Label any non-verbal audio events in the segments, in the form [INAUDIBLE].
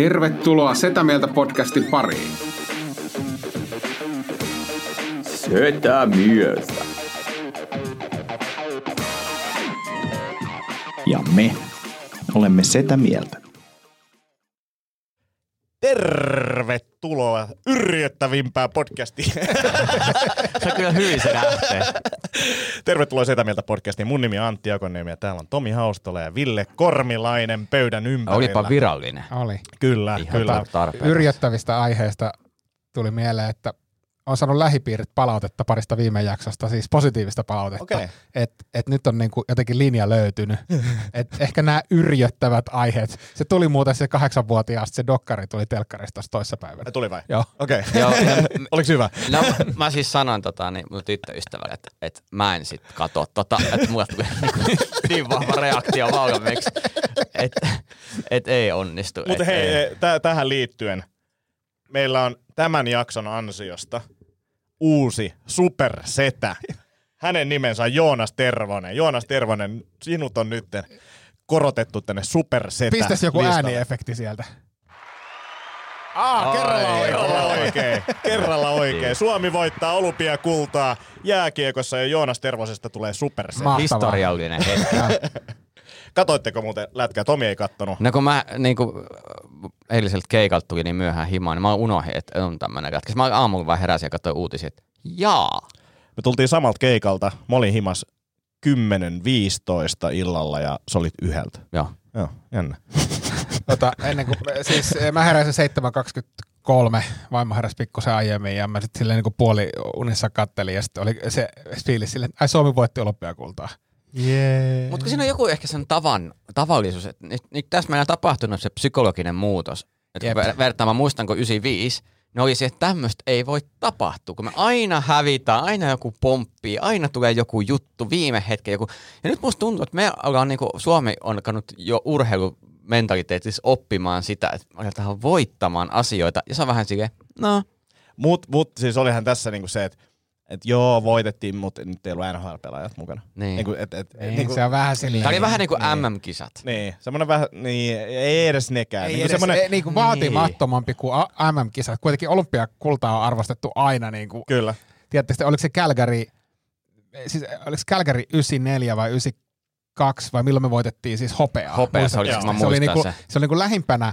Tervetuloa Setä Mieltä podcastin pariin. Setä mieltä. Ja me olemme Setä mieltä. Yrjöttävimpään podcastiin. [LAUGHS] Se on kyllä hyvin se lähtee. Tervetuloa Setä Mieltä podcastiin. Mun nimi on Antti Akoniemi ja täällä on Tomi Haustola ja Ville Kormilainen pöydän ympärillä. Olipa virallinen. Oli. Kyllä, Ihan kyllä. tarpeeksi. Yrjöttävistä aiheista tuli mieleen, että on saanut lähipiirit palautetta parista viime jaksosta, siis positiivista palautetta, Okei. että et nyt on niinku jotenkin linja löytynyt. [LAUGHS] et ehkä nämä yrjöttävät aiheet, se tuli muuten se kahdeksanvuotiaasta, se dokkari tuli telkkarista tuossa toissapäivänä. Ai, Tuli vai? Joo. Okei. [LAUGHS] Joo, [LAUGHS] Oliko hyvä? No, mä siis sanoin tota, niin mun tyttöystävälle, että, että mä en sit katso tota, että mulle tuli niin, niin vahva reaktio valmiiksi, että et ei onnistu. Mutta et hei, ei. t- tähän liittyen. Meillä on tämän jakson ansiosta uusi supersetä. Hänen nimensä on Joonas Tervonen. Joonas Tervonen, sinut on nyt korotettu tänne supersetä Pistäisi joku listalle. ääniefekti sieltä. Aa, kerralla Ai, oikein. Kerralla oikein. Kerralla oikein. Niin. Suomi voittaa olympiakultaa jääkiekossa ja Joonas Tervosesta tulee supersetä. Historiallinen hetki. [LAUGHS] Katoitteko muuten lätkää? Tomi ei kattonut. No kun mä niin kuin, eiliseltä keikalta tuli niin myöhään himaan, niin mä unohdin, että on tämmöinen jätkä. Mä aamulla vaan heräsin ja katsoin uutisia, että jaa. Me tultiin samalta keikalta. Mä olin himas 10.15 illalla ja se oli yhdeltä. Joo. Joo, jännä. [LAUGHS] Tota, ennen kuin, siis eh, mä heräsin 7.23, vaimo heräsi pikkusen aiemmin ja mä sitten silleen niin kuin puoli unissa kattelin ja sitten oli se fiilis silleen, että ai Suomi voitti olympiakultaa. Yeah. Mutta siinä on joku ehkä sen tavan, tavallisuus, että nyt, nyt tässä meillä on tapahtunut se psykologinen muutos. Että Jep. ver- vertaa, mä muistan, kun 95, niin oli se, että tämmöistä ei voi tapahtua, kun me aina hävitään, aina joku pomppii, aina tulee joku juttu, viime hetken joku. Ja nyt musta tuntuu, että me ollaan niinku, Suomi on alkanut jo urheilumentaliteetissa oppimaan sitä, että aletaan voittamaan asioita. Ja se on vähän silleen, no, Mut, mut siis olihan tässä niinku se, että et joo, voitettiin, mutta nyt ei ollut NHL-pelaajat mukana. Niin. Niinku, et, et, Niin, niinku, se on vähän silleen. tämä oli vähän niin kuin MM-kisat. Niin, semmoinen vähän, niin, ei edes nekään. Ei niinku edes, semmonen, ei, niin kuin vaatimattomampi kuin A- MM-kisat. Kuitenkin olympiakultaa on arvostettu aina. Niin kuin, Kyllä. tiedättekö, oliko se Calgary, siis oliko se Calgary 94 vai 92 vai milloin me voitettiin siis hopeaa? Hopea, se oli, Muistatko? mä se oli, muistan niinku, se. se oli niinku lähimpänä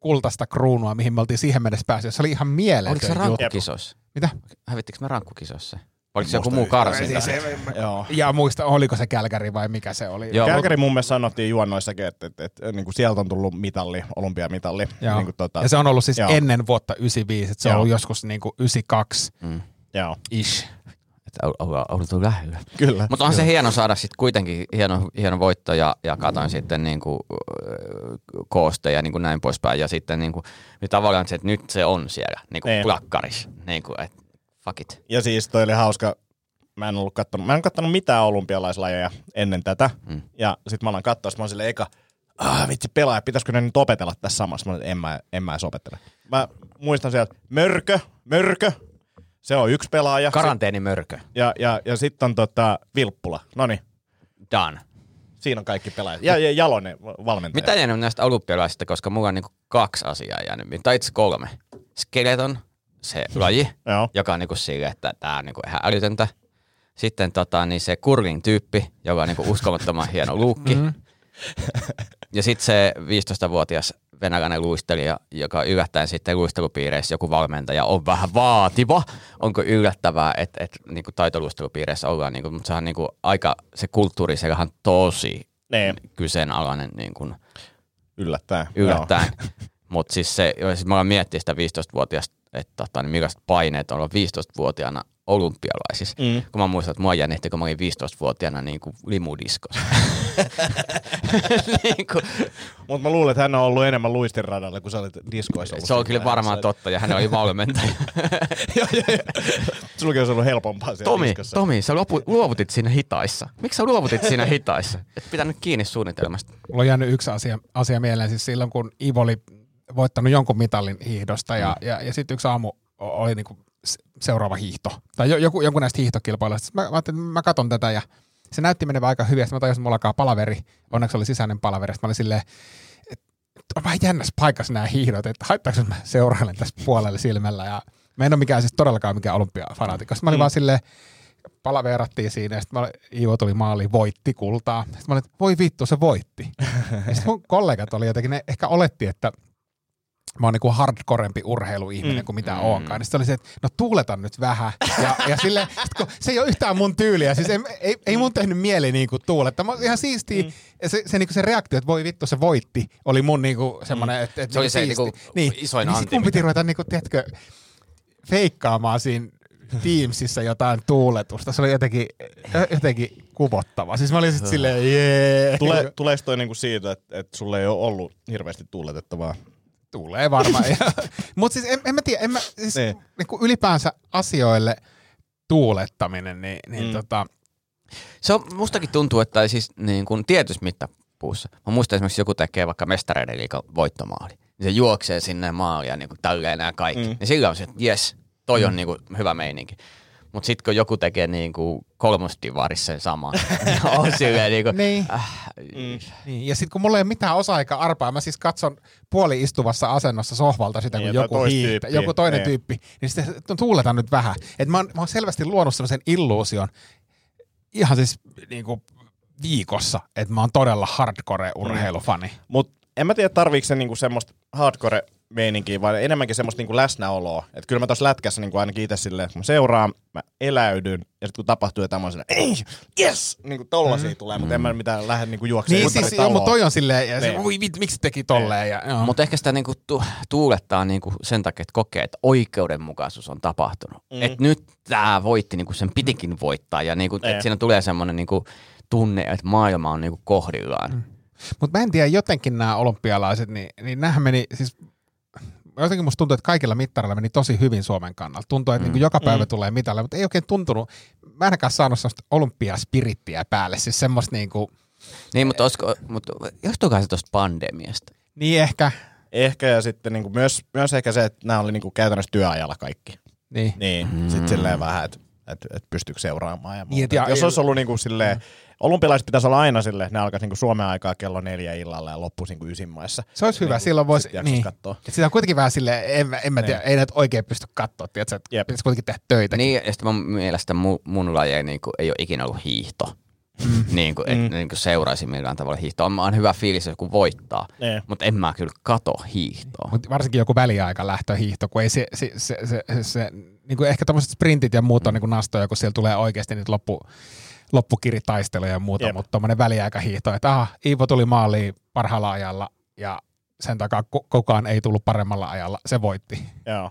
kultaista kruunua, mihin me oltiin siihen mennessä päässyt. Se oli ihan mieletön Oliko se juttu. Mitä? Hävittikö me rankkukisoissa? Oliko se joku muu karsinta? Siis, Joo. ja muista, oliko se Calgary vai mikä se oli? Joo, Kälkäri mun mielestä sanottiin juonnoissakin, että, että, että niin kuin sieltä on tullut mitalli, olympiamitalli. Joo. Niin kuin, tota, Ja se on ollut siis Joo. ennen vuotta 95, että se on Joo. ollut joskus niinku 92 Mm. joo, ish. Että ollaan oltu lähellä. kyllä. Mutta on se hieno saada sitten kuitenkin hieno, hieno voitto ja, ja katoin sitten niinku, äh, kooste ja niinku näin poispäin. Ja sitten niinku, niin tavallaan se, että nyt se on siellä niinku Niin. plakkarissa. Niinku, et, fuck it. Ja siis toi oli hauska. Mä en ollut kattonut, mä en kattonut mitään olympialaislajeja ennen tätä. Mm. Ja sit mä alan katsoa, sit mä oon silleen eka, ah vitsi pelaaja, pitäisikö ne nyt opetella tässä samassa? Mä olin, en mä, en mä edes opettele. Mä muistan sieltä, Mörkö, Mörkö, se on yksi pelaaja. Karanteenimörkö. ja, ja, ja sitten on tota Vilppula. Noniin, Done. siinä on kaikki pelaajat. Ja, ja Jalonen valmentaja. Mitä jäänyt näistä olympialaisista, koska mulla on niinku kaksi asiaa jäänyt, tai itse kolme. Skeleton, se laji, Joo. joka on niinku silleen, että tää on niinku ihan älytöntä. Sitten tota, niin se curling-tyyppi, joka on niinku uskomattoman hieno luukki. Mm. Ja sitten se 15-vuotias venäläinen luistelija, joka yllättäen sitten luistelupiireissä joku valmentaja on vähän vaativa. Onko yllättävää, että et, niinku taitoluistelupiireissä ollaan, niinku, mutta se on niinku aika, se kulttuuri siellä on tosi Nee, kyseenalainen niinku, yllättäen. yllättäen. Mutta siis se, jos mä aloin miettiä sitä 15-vuotiaasta, että tota, niin millaiset paineet on olla 15-vuotiaana olympialaisissa. Mm. Kun mä muistan, että mua jännitti, kun mä olin 15-vuotiaana niin kuin limudiskossa. [LAUGHS] niin kuin, Mutta mä luulen, että hän on ollut enemmän luistinradalla, kun sä olit diskoissa ollut se on kyllä varmaan vaiheessa. totta, ja hän oli valmentaja. [LAUGHS] Joo, joo, joo. Sulla olisi ollut helpompaa siellä Tomi, diskossa. Tomi, sä luopu, luovutit siinä hitaissa. Miksi sä luovutit siinä hitaissa? Et pitänyt kiinni suunnitelmasta. Mulla on jäänyt yksi asia, asia mieleen, siis silloin kun Ivo oli voittanut jonkun mitalin hiihdosta ja, Mm. ja, ja sitten yksi aamu oli niinku se- seuraava hiihto. Tai jo- joku, jonkun näistä hiihtokilpailuista. Sitten Mä, mä ajattelin, että mä katon tätä ja se näytti menevän aika hyvin. Sitten mä tajusin, että mulla alkaa palaveri. Onneksi oli sisäinen palaveri. Sitten mä olin silleen, että on vähän jännässä paikassa nämä hiihdot, että haittaako mä seurailen tässä puolelle silmällä. Ja mä en ole mikään siis todellakaan mikään olympiafanaatikko. Sitten mä olin mm. vaan silleen, palaveerattiin siinä, ja sitten Iivo tuli maaliin, voitti kultaa. Sitten mä olin, että voi vittu, se voitti. [LAUGHS] ja sitten mun kollegat oli jotenkin, ne ehkä oletti, että mä oon niinku hardcorempi urheiluihminen mm. kuin mitä mm. oonkaan. Niin sitten oli se, että no tuuleta nyt vähän. Ja, ja sille, [LAUGHS] kun se ei ole yhtään mun tyyliä. Siis ei, ei, ei mun tehnyt mieli niinku tuuletta. Mä ihan siistiä. Mm. Se, se, niinku se reaktio, että voi vittu se voitti, oli mun niinku semmoinen, mm. että, että se oli se siisti. niinku niin, isoin niin anti. Mun piti ruveta niinku, tiedätkö, feikkaamaan siinä Teamsissa jotain tuuletusta. Se oli jotenkin, jotenkin kuvottava. Siis mä olin sitten silleen, jee. Tule, tuleeko toi niinku siitä, että, että sulle ei ole ollut hirveästi tuuletettavaa? Tulee varmaan. [LAUGHS] Mutta siis en, en mä tiedä, en mä, siis Niin. niin. ylipäänsä asioille tuulettaminen, niin, niin Mm. mm. tota, Se on, mustakin tuntuu, että siis niin kuin tietyssä mittapuussa. Mä muistan esimerkiksi joku tekee vaikka mestareiden liikan voittomaali. Niin se juoksee sinne maaliin ja niin kuin tälleen nämä kaikki. Mm. Mm. Niin sillä on se, että jes, toi on niin kuin hyvä meininki. Mutta sitten kun joku tekee niin kuin kolmosdivarissa sen saman, [LAUGHS] niin on silleen niin kuin, Niin. äh, Mm. niin. Ja sitten kun mulla ei ole mitään osa eikä arpaa, mä siis katson puoli istuvassa asennossa sohvalta sitä, kun Niin, jotain joku tyyppiä. joku toinen Niin. tyyppi, niin sitten tuuletan nyt vähän. Et mä, oon, mä oon selvästi luonut sellaisen illuusion ihan siis niin kuin viikossa, että mä oon todella hardcore-urheilufani. Mut en mä tiedä, tarviiko se niinku semmoista hardcore meininkiä, vai enemmänkin semmoista niinku läsnäoloa. Että kyllä mä tuossa lätkässä niinku ainakin itse silleen, että kun mä seuraan, mä eläydyn, ja sitten kun tapahtuu jotain, mä oon silleen, ei, yes! Niinku tollasia mm. tulee, mutta en mä mitään lähde niinku juoksemaan Niin siis, joo, mutta toi on silleen, ja se, Niin. ui, vit, miksi teki tolleen? Ja, joo. Mutta ehkä sitä niinku tu- tuulettaa niinku sen takia, että kokee, että oikeudenmukaisuus on tapahtunut. Mm. Mm. Että nyt tämä voitti, niinku sen pitikin voittaa. Ja niinku, Niin. että siinä tulee semmoinen niinku tunne, että maailma on niinku kohdillaan. Mm. Mutta mä en tiedä, jotenkin nämä olympialaiset, niin, niin nämähän meni, siis jotenkin musta tuntuu, että kaikilla mittareilla meni tosi hyvin Suomen kannalta. Tuntuu, että mm. niin joka päivä Mm. tulee mitalle, mutta ei oikein tuntunut, mä en ainakaan saanut sellaista olympiaspirittiä päälle, siis semmoista niin kuin, Niin, mutta, olisiko, mutta johtuukohan se tuosta pandemiasta? niin ehkä, Ehkä ja sitten niinku myös, myös ehkä se, että nämä oli niinku käytännössä työajalla kaikki. niin. Niin, mm. sitten silleen vähän, että et, et pystyykö seuraamaan ja muuta. Niin, et ja- Jos olisi ollut niinku silleen, mm. Olympialaiset pitäisi olla aina silleen, että ne alkaisi niinku Suomen aikaa kello neljä illalla ja loppuisi niinku ysin maissa. Se olisi hyvä, Niinku silloin voisi, niin. katsoa. Et sitä on kuitenkin vähän silleen, en, mä- en mä tiedä, ei näitä oikein pysty katsoa, tiedätkö, että Jep. pitäisi kuitenkin tehdä töitä. Niin, ja sitten mun mielestä mun, mun laji niin kuin, ei ole ikinä ollut hiihto. Mm. [LAUGHS] niin kuin, et, Mm. mm. niin kuin seuraisi millään tavalla hiihtoa. On, on hyvä fiilis, jos joku voittaa, Niin. mutta en mä kyllä kato hiihtoa. Mutta varsinkin joku väliaika lähtöhiihto, kun ei se, se, se, se, se, se niin kuin ehkä tämmöiset sprintit ja muut on niin kuin nastoja, kun siellä tulee oikeasti niitä loppu, loppukiritaisteluja ja muuta, Jep. mutta tuommoinen väliaikahiihto, että aha, Iivo tuli maaliin parhaalla ajalla ja sen takaa ku- kukaan ei tullut paremmalla ajalla, se voitti. Joo.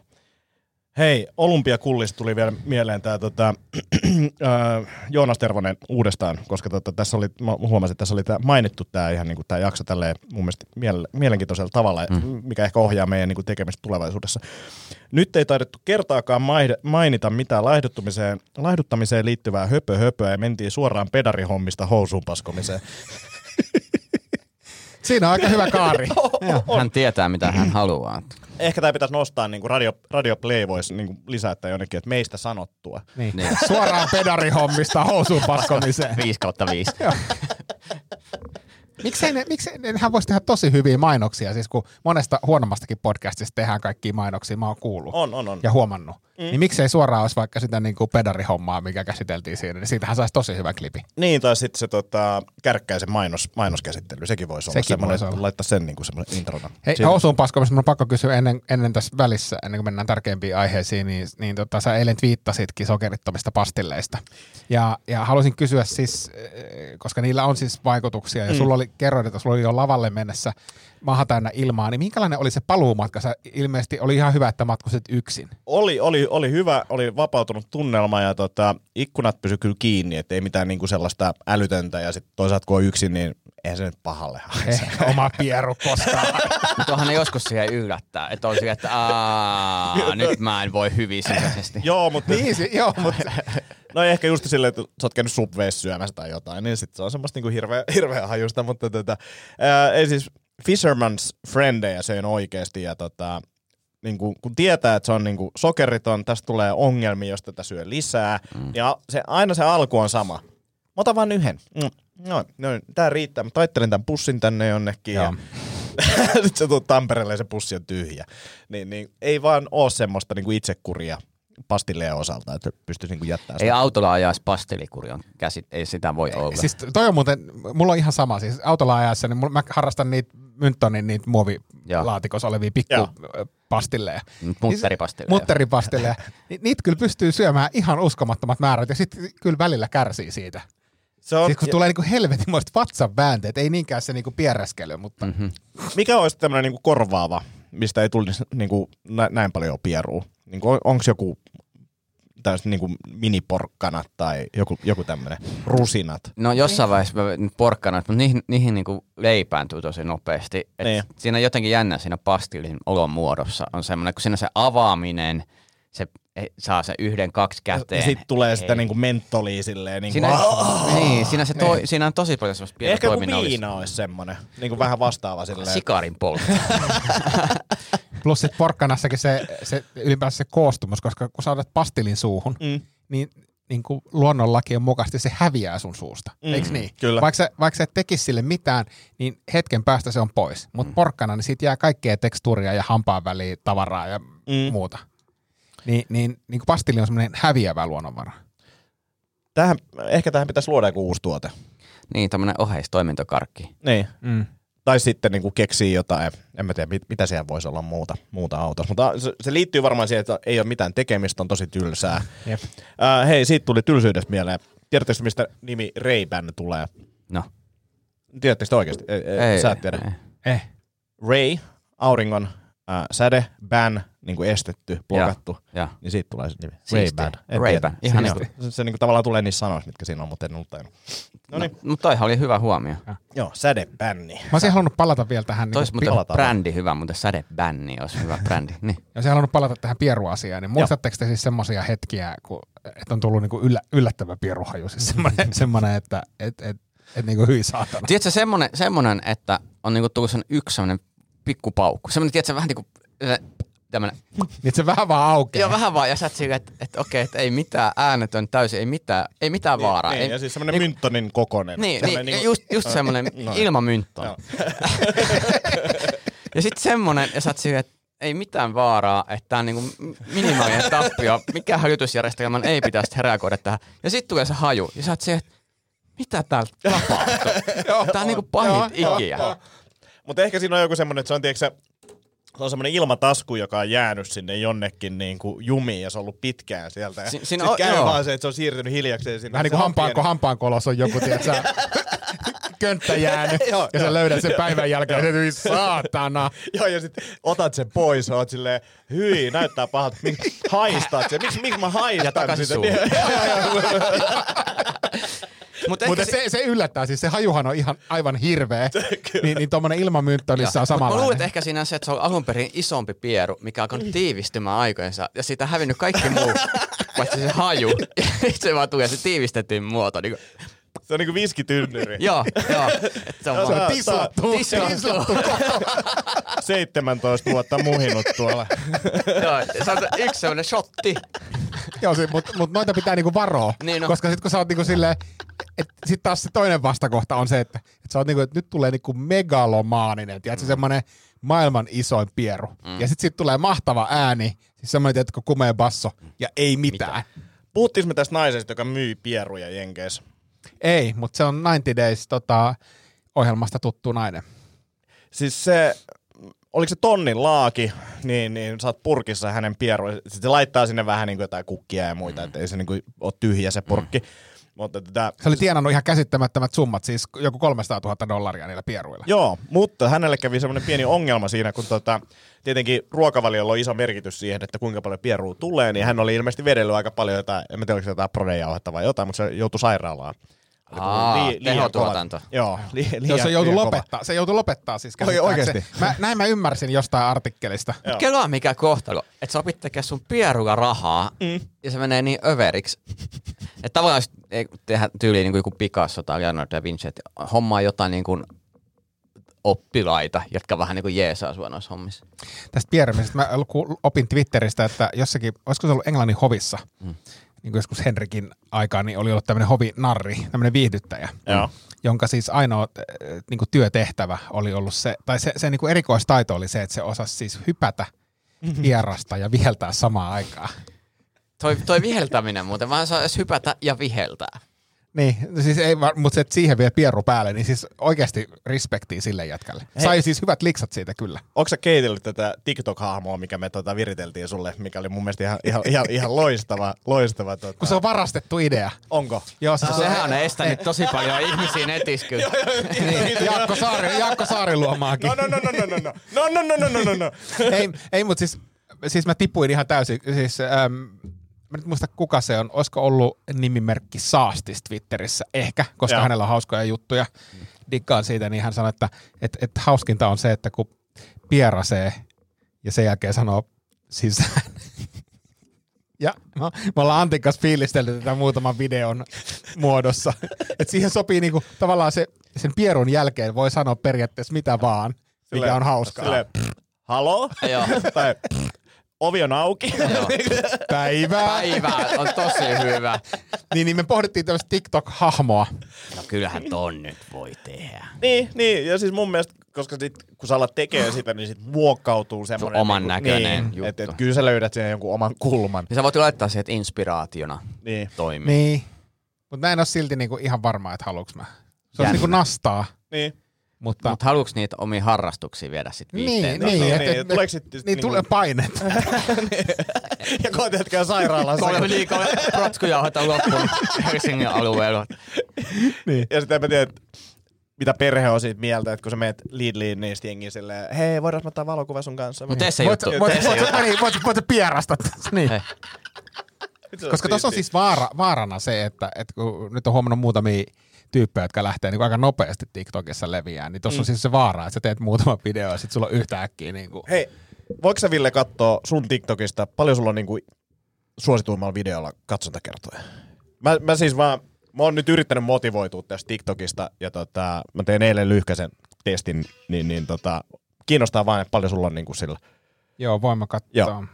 Hei, olympiakullista tuli vielä mieleen tämä tota, [CLEARS THROAT] äh, Joonas Tervonen uudestaan, koska tota, tässä oli, mä huomasin, että tässä oli tää mainittu tämä ihan niinku tää jakso tälleen mun mielestä miele- mielenkiintoisella tavalla, mm. mikä ehkä ohjaa meidän niinku tekemistä tulevaisuudessa. Nyt ei taidettu kertaakaan mainita mitään laihduttamiseen, laihduttamiseen liittyvää höpö höpöä ja mentiin suoraan pedarihommista housuun paskomiseen. [LAUGHS] Siinä on aika hyvä kaari. [LAUGHS] Hän tietää, mitä hän haluaa. Ehkä tämä pitäisi nostaa, niin kuin Radio, Radio Play voisi niin kuin lisätä jonnekin, että meistä sanottua. Niin. Niin. Suoraan pedarihommista housuun paskomiseen. 5 kautta 5. Miksei ne, miksei ne, nehän voisi tehdä tosi hyviä mainoksia, siis kun monesta huonommastakin podcastista tehdään kaikkia mainoksia, mä oon kuullut On, on, on. ja huomannut. Mm. Niin miksei suoraan olisi vaikka sitä niin kuin pedarihommaa, mikä käsiteltiin siinä, niin siitähän saisi tosi hyvä klipi. Niin, tai sitten se tota, kärkkäisen mainos, mainoskäsittely, sekin voisi olla Sekin semmoinen, voisi olla. laittaa sen niin kuin semmoinen introna. Hei, Siinä- housuun paskomista mun on pakko kysyä ennen, ennen tässä välissä, ennen kuin mennään tärkeimpiin aiheisiin, niin, niin tota, sä eilen twiittasitkin sokerittomista pastilleista. Ja, ja haluaisin kysyä siis, eh, koska niillä on siis vaikutuksia, ja Mm. sulla oli, kerroit, että sulla oli jo lavalle mennessä maha täynnä ilmaa, niin minkälainen oli se paluumatka? Sä ilmeisesti oli ihan hyvä, että matkusit yksin. Oli, oli, oli hyvä, oli vapautunut tunnelma ja tota, ikkunat pysy kyllä kiinni, ettei mitään niinku sellaista älytöntä ja sitten toisaalta kun on yksin, niin eihän se nyt pahalle haise. Oma pieru koskaan. [LAUGHS] Mutta onhan ne joskus siihen yllättää, että on sille, että aah, nyt mä en voi hyvin sisäisesti. Joo, mutta [LAUGHS] niin, si- joo, mutta [LAUGHS] no ehkä just silleen, että sä oot käynyt subveissa syömässä tai jotain, niin sit se on semmoista niinku hirveä, hirveä hajusta, mutta tota, ää, ei siis Fisherman's Friendejä söin oikeesti ja tota, niin kun, kun tietää, että se on niin sokeriton, tästä tulee ongelmia, jos tätä syö lisää. Mm. Ja se, aina se alku on sama. Mä otan vaan yhden. Mm. No, no, tää riittää. Mä taittelin tämän pussin tänne jonnekin. Ja, Joo. [LAUGHS] Sitten sä tulet Tampereelle ja se pussi on tyhjä. Niin, niin ei vaan ole semmoista niin kuin itsekuria pastilleen osalta, että pystyisi niin kuin jättämään Ei sitä. autolla ajaisi pastillikurion käsit, ei sitä voi olla. Siis toi on muuten, mulla on ihan sama, siis autolla ajassa, niin mä harrastan niitä Myntonin niitä muovilaatikossa olevia pikku pastilleja. Mutteripastilleja. Mutteripastilleja. Ni, niitä kyllä pystyy syömään ihan uskomattomat määrät ja sitten kyllä välillä kärsii siitä. Se on, Siis kun tulee niinku helvetinmoiset vatsan väänteet, ei niinkään se niinku pierreskely, mutta Mhm. Mikä olisi tämmöinen niin kuin korvaava, mistä ei tulisi niin kuin nä- näin paljon pierua? Niin kuin, onko joku tällaiset niin kuin miniporkkanat tai joku, joku tämmöinen rusinat? No jossain vaiheessa mä nyt porkkana, mutta niihin, niihin niinku leipääntyy tosi nopeasti. Et Niin. Siinä on jotenkin jännä siinä pastillin olon muodossa on semmoinen, kun siinä se avaaminen, se saa se yhden, kaksi käteen. Ja sitten tulee sitä Ei. niin kuin mentolia silleen. Niin Siinä, niin, siinä, se toi, siinä on tosi paljon semmoista pientä Ehkä joku toiminnallista. viina olisi semmoinen, niin kuin vähän vastaava silleen. Sikarin poltto. [LAUGHS] plus sit porkkanassakin se, se ylipäänsä se koostumus, koska kun sä otat pastillin suuhun, Mm. niin, niin kuin luonnonlakien mukaisesti se häviää sun suusta. Mm, Eikö niin? kyllä. Vaikka sä, vaikka sä et tekisi sille mitään, niin hetken päästä se on pois. Mutta mm. porkkana, niin siitä jää kaikkea tekstuuria ja hampaan väliä tavaraa ja mm. muuta. Niin, niin, niin kuin pastilli on semmoinen häviävä luonnonvara. Tähän, ehkä tähän pitäisi luoda joku uusi tuote. niin, tämmöinen oheistoimintokarkki. Niin. Mm. Tai sitten niin kuin keksii jotain, en mä tiedä mit, mitä siellä voisi olla muuta, muuta autossa. Mutta se, se liittyy varmaan siihen, että ei ole mitään tekemistä, on tosi tylsää. Jep. Äh, hei, siitä tuli tylsyydestä mieleen. Tiedättekö, mistä nimi Ray-Ban tulee? No, Tiedättekö oikeasti? Ei, ei, ei, sä et tiedä. ei. Eh. Ray, auringon äh, säde, ban, niin kuin estetty, blokattu. Ja. Niin siitä tulee se nimi. Ray-Ban. Ray-Ban. Ihan Siistiä. niinku- Se, se niin kuin tavallaan tulee niissä sanoissa, mitkä siinä on, mutta en ollut tajunnut. No niin, mutta toihan oli hyvä huomio. joo, sädebänni. Mä olisin halunnut palata vielä tähän, Tois niin muuten brändi hyvä, mutta sädebänni olisi hyvä brändi. [LAUGHS] Niin. olisin halunnut palata tähän pieruasiaan, niin muistatteko te siis semmoisia hetkiä, kun, että on tullut niinku yllä, yllättävä pieruhaju, siis semmoinen, [LAUGHS] semmoinen että et, et, et niinku hyi saatana. Tiedätkö semmonen, semmonen, että on niinku tullut sen yksi semmonen pikkupaukku. Semmonen, tiedätkö, vähän niinku äh, tämmönen, Niin se vähän vaan aukeaa. joo vähän vaan, ja sä oot silleen, että, että okei, että ei mitään äänetön täysin, ei mitään, ei mitään vaaraa. Niin, ei, ja siis semmoinen mynttonin kokonen. Niin, Semmoinen niin, niinku- just, just semmoinen [LAUGHS] No. ilmamyntto. Joo. [LAUGHS] ja sitten semmonen, ja sä oot silleen, että ei mitään vaaraa, että tää on niinku minimaalinen tappio. Mikä hälytysjärjestelmän ei pitäisi reagoida tähän. Ja sitten tulee se haju, ja sä oot silleen, että mitä täällä tapahtuu? [LAUGHS] Tää on niinku pahit ikiä. Mutta ehkä siinä on joku semmoinen, että se on, tiedätkö, se on semmoinen ilmatasku, joka on jäänyt sinne jonnekin niin kuin jumiin ja se on ollut pitkään sieltä. Ja Si- si- siinä sit on- käy joo. vaan se, että se on siirtynyt hiljakseen sinne. Vähän niin kuin hampaan, pieni. hampaan kolos on joku, tiedätkö, [LAUGHS] könttä jäänyt, Joo, ja sä löydät sen päivän jälkeen, ja hyi saatana. [LAUGHS] Joo, ja sitten otat sen pois, oot silleen, hyi, näyttää pahalta, miksi haistat sen, miksi, miksi mä haistan Ja takaisin sitä? suuhun. [LAUGHS] Mutta ehkä se, se, se yllättää, siis se hajuhan on ihan aivan hirveä. [LAUGHS] niin, niin tommonen ilmamynttölissa on Mut Mä luulen, että ehkä siinä on se, että se on alun perin isompi pieru, mikä on alkanut tiivistymään aikojensa, ja siitä on hävinnyt kaikki muu, [LAUGHS] paitsi se haju. Ja se vaan tulee se tiivistetyn muoto. Niin kuin, Se on niinku viskitynnyri. [LAUGHS] joo, joo. Et se on tää- Tislattu, Tislattu. tislattu. 17 vuotta muhinut tuolla. joo, se on yksi sellainen shotti. Joo, mutta mut noita pitää niinku varoa. Niin on. Koska sit kun sä oot niinku silleen, että sit taas se toinen vastakohta on se, että et sä oot niinku, että nyt tulee niinku megalomaaninen, tiedätkö, mm. semmonen maailman isoin pieru. Mm. Ja sit sit tulee mahtava ääni, siis semmoinen, tiedätkö, kumea basso, ja ei mitään. Puhuttiinko me tästä naisesta, joka myy pieruja Jenkeissä? Ei, mutta se on 90 Days tota, ohjelmasta tuttu nainen. Siis se, oliko se tonnin laaki, niin, niin sä oot purkissa hänen pieruja. Sitten se laittaa sinne vähän niin kuin jotain kukkia ja muita, mm. että ei se niin kuin ole tyhjä se purkki. Mm. Mutta tätä, Se oli tienannut ihan käsittämättömät summat, siis joku 300 000 dollaria niillä pieruilla. Joo, mutta hänelle kävi semmoinen pieni ongelma siinä, kun tota, tietenkin ruokavaliolla on iso merkitys siihen, että kuinka paljon pierua tulee, niin hän oli ilmeisesti vedellyt aika paljon jotain, en tiedä, oliko se jotain prodejauhetta vai jotain, mutta se joutui sairaalaan. Aa, liian tehotuotanto. Joo, li- liian, se joutui kova. lopettaa, se joutui lopettaa siis Oi, oikeesti? Mä, näin mä ymmärsin jostain artikkelista. Kelaa mikä kohtalo, että sä opit tekemään sun pierulla rahaa mm. ja se menee niin överiksi. että tavallaan jos tehdä tyyliin niin kuin joku Picasso tai Leonardo da Vinci, että hommaa jotain niin kuin oppilaita, jotka vähän niin kuin jeesaa sua noissa hommissa. tästä pierämisestä. Mä opin Twitteristä, että jossakin, olisiko se ollut Englannin hovissa, mm. Niin kuin joskus Henrikin aikaan, niin oli ollut tämmöinen hovinarri, tämmöinen viihdyttäjä, Joo. jonka siis ainoa äh, niin kuin työtehtävä oli ollut se, tai se, se niin kuin erikoistaito oli se, että se osasi siis hypätä, hierasta ja viheltää samaan aikaan. Toi, toi viheltäminen muuten, vaan saa edes hypätä ja viheltää. Niin, no siis ei, mutta se, että siihen vielä pieru päälle, niin siis oikeasti respektiä sille jätkälle. Sai siis hyvät liksat siitä kyllä. Onko sä keitellyt tätä TikTok-hahmoa, mikä me tota viriteltiin sulle, mikä oli mun mielestä ihan, ihan, ihan, ihan loistava. loistava tota. Kun se on varastettu idea. Onko? Joo, se, No, sehän on estänyt tosi paljon ihmisiä netissä kyllä. niin, Jaakko, Saari, Jaakko Saariluomaakin. No, no, no, no, no, no, no, no, no, no, no, no, no. ei, ei mutta siis, siis mä tipuin ihan täysin. Siis, äm, mä nyt muista kuka se on. Olisiko ollut nimimerkki Saastis Twitterissä? Ehkä, koska Joo. hänellä on hauskoja juttuja. Diggaan siitä, niin hän sanoi, että, että, että hauskinta on se, että kun pierasee ja sen jälkeen sanoo sisään. [LAUGHS] Ja me, me ollaan Antin kanssa fiilistelty tätä muutaman videon muodossa. [LAUGHS] Et siihen sopii niinku, tavallaan se, sen pierun jälkeen voi sanoa periaatteessa mitä vaan, mikä on hauskaa. Silleen, pff, halo? Joo. tai pff, ovi on auki. Joo. [LAUGHS] Päivää. Päivää on tosi hyvä. Niin, niin me pohdittiin tämmöistä TikTok-hahmoa. No kyllähän ton nyt voi tehdä. niin, niin, ja siis mun mielestä, koska sit, kun sä alat tekemään sitä, niin sit muokkautuu semmoinen... oman niinku- näköinen niin, juttu. Että et, kyllä sä löydät siihen jonkun oman kulman. Ja sä voit laittaa siihen, että inspiraationa Niin. toimii. Niin. Mutta mä en ole silti niinku ihan varma, että haluuks mä. Se Jännä. niinku nastaa, Niin. Mutta... Mutta haluuks niitä omia harrastuksia viedä sit niin, viihteen? niin, niin, niin, et, tuleeko et, sit- niin, niinku- tulee painet. [LAUGHS] ja koetetkään sairaalassa. Kolme liikaa protskujauhota loppuun Helsingin alueella. Ja sitten mä tiedä, että mitä perhe on siitä mieltä, että kun sä meet Lidliin, niin sitten jengi silleen, hei, voidaan mä ottaa valokuva sun kanssa. Mutta tee se juttu. voit, niin, pierasta. [LAUGHS] niin. Koska tuossa on siis vaara, vaarana se, että, että kun nyt on huomannut muutamia tyyppejä, jotka lähtee niin aika nopeasti TikTokissa leviään, niin tuossa mm. on siis se vaara, että sä teet muutama video ja sitten sulla on yhtäkkiä niin kuin, Hei, voiko sä Ville katsoa sun TikTokista, paljon sulla on niinku suosituimmalla videolla katsontakertoja? Mä, mä siis vaan, mä oon nyt yrittänyt motivoitua tästä TikTokista ja tota, mä tein eilen lyhkäisen testin, niin, niin tota, kiinnostaa vaan, että paljon sulla on niinku sillä. joo, voin mä katsoa. Joo.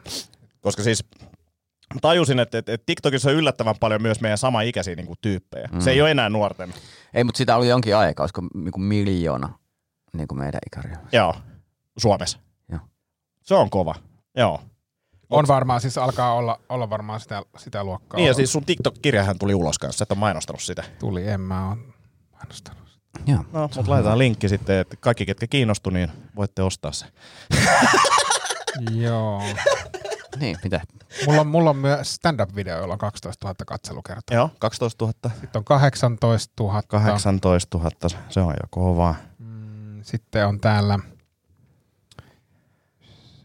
Koska siis tajusin, että, että, että TikTokissa on yllättävän paljon myös meidän samaikäisiä niinku tyyppejä. Mm. Se ei ole enää nuorten. Ei, mutta sitä oli jonkin aikaa, olisiko niinku miljoona niin kuin meidän ikäryhmä. Joo, Suomessa. Joo. Se on kova. Joo. On varmaan, siis alkaa olla, olla varmaan sitä, sitä luokkaa. Niin ja siis sun TikTok-kirjahan tuli ulos kanssa, sä et ole mainostanut sitä. Tuli, en mä oo mainostanut. Joo. No, mutta laitetaan linkki sitten, että kaikki, ketkä kiinnostu, niin voitte ostaa se. [LAUGHS] Joo. Niin, mitä? Mulla on, mulla on myös stand-up-video, jolla on 12 000 katselukertaa. Joo, 12 000. Sitten on 18 000. 18 000, se on jo kova. Mm, Sitten on täällä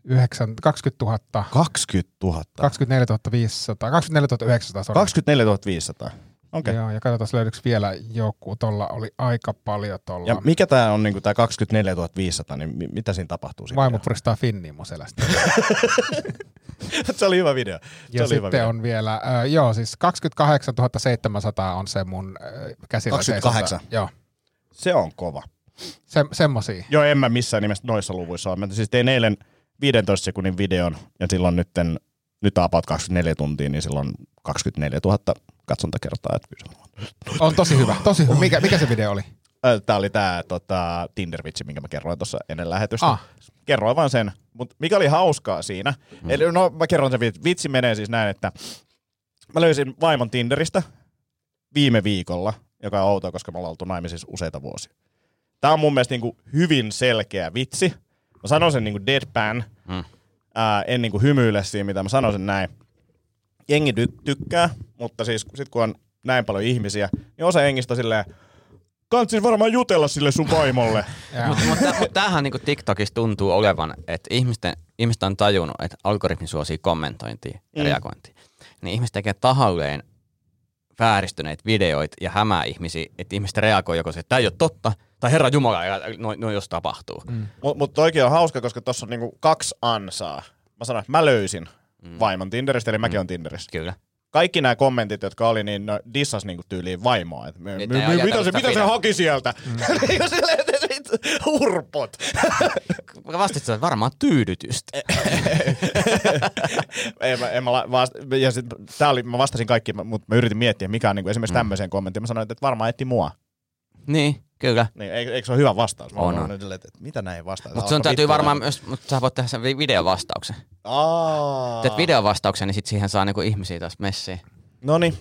9, 20 000, 20 000. 24 500, 24 900, sorry. 24 500. Okei. Joo, ja katsotaan löydykö vielä joku. Tuolla oli aika paljon tuolla. Ja mikä tää on niinku tää 24 500, niin mi- mitä siinä tapahtuu? Siinä Vaimo puristaa finniin mun selästä. [LAUGHS] se oli hyvä video. Se Ja oli hyvä sitten video. on vielä, äh, joo siis 28 700 on se mun äh, käsillä 28? seisonta. Joo, Se on kova. se, semmosia. Joo, en mä missään nimessä noissa luvuissa ole. Mä siis tein eilen 15 sekunnin videon ja silloin nytten, nyt about 24 tuntia, niin silloin 24 000 katsontakertaa. Kyllä on. Tosi hyvä, tosi hyvä. Mikä, mikä se video oli? Ö, Tää oli tää tota, Tinder-vitsi, minkä mä kerroin tuossa ennen lähetystä. Ah. Kerroin vaan sen. Mutta mikä oli hauskaa siinä, mm. eli no mä kerron sen vitsi. Vitsi menee siis näin, että mä löysin vaimon Tinderistä viime viikolla, joka on outoa, koska me ollaan oltu naimisissa useita vuosia. Tää on mun mielestä niinku hyvin selkeä vitsi. Mä sanon sen niinku deadpan, Mm. ää, en niinku hymyile siinä, mitä mä sanon sen näin. Jengi ty- tykkää, mutta siis sit kun on näin paljon ihmisiä, niin osa jengistä on silleen, Kantsis varmaan jutella sille sun vaimolle. [LAUGHS] Mutta mut, mut tämähän niinku TikTokissa tuntuu olevan, että ihmisten, ihmiset on tajunnut, että algoritmi suosii kommentointia ja Mm. reagointia. Niin ihmiset tekee tahalleen vääristyneitä videoita ja hämää ihmisiä, että ihmiset reagoi joko se, että tämä ei ole totta, tai herra Jumala, no, no jos tapahtuu. Mm. Mutta mut toikin on hauska, koska tuossa on niinku kaksi ansaa. Mä sanoin, että mä löysin mm. vaimon Tinderistä, eli mäkin on Tinderistä. Kyllä. Kaikki nämä kommentit, jotka oli, niin ne dissas niinku tyyliin vaimoa. Et me, me, me, mitä se, mitä se haki sieltä? Mm. [LAUGHS] Silleen, sit Urpot. [LAUGHS] vastasit, että varmaan tyydytystä. [LAUGHS] ei, mä, en mä vasta, ja sit, tää oli, mä vastasin kaikki, mutta mä yritin miettiä, mikä on niin esimerkiksi tämmöiseen kommenttiin. Mä sanoin, että varmaan etti mua. Niin, kyllä. Niin, eikö, eikö se ole hyvä vastaus? Mä On, on. nyt silleen, että mitä näin vastaa? Mutta sun täytyy varmaan myös, mutta sä voit tehdä sen vi- videovastauksen. Aa. Teet videovastauksen, niin sit siihen saa niinku ihmisiä taas messiin. No niin,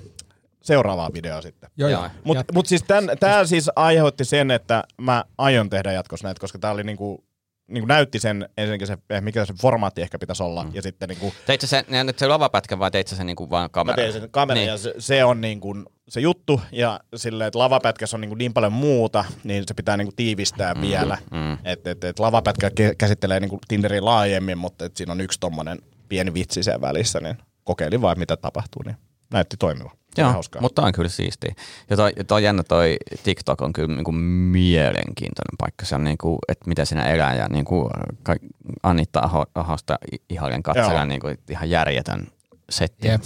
seuraavaa videoa sitten. Joo, Joo. Mutta mut siis tämä siis aiheutti sen, että mä aion tehdä jatkossa näitä, koska tämä oli niinku, niinku näytti sen ensinnäkin se, eh, mikä se formaatti ehkä pitäisi olla, mm. ja sitten niinku, Teit sä sen, ne- nyt se lavapätkä vai teit sä sen niinku vaan mä kameralla? tein sen kameran Niin. ja se, se on niinku se juttu, ja silleen, että lavapätkässä on niinku niin paljon muuta, niin se pitää niinku tiivistää mm. vielä. mm. Että et, et lavapätkä ke- käsittelee niinku Tinderin laajemmin, mutta et siinä on yksi tommonen pieni vitsi siellä välissä, niin kokeilin vaan mitä tapahtuu, niin näytti toimiva. Joo, hauskaa. mutta on kyllä siistiä. Ja toi, ja toi jännä toi TikTok on kyllä niinku mielenkiintoinen paikka. Se on niinku, että miten siinä elää ja niinku ka- Anitta Aho, Ahosta ihailen katsella niinku ihan järjetön setti Jep.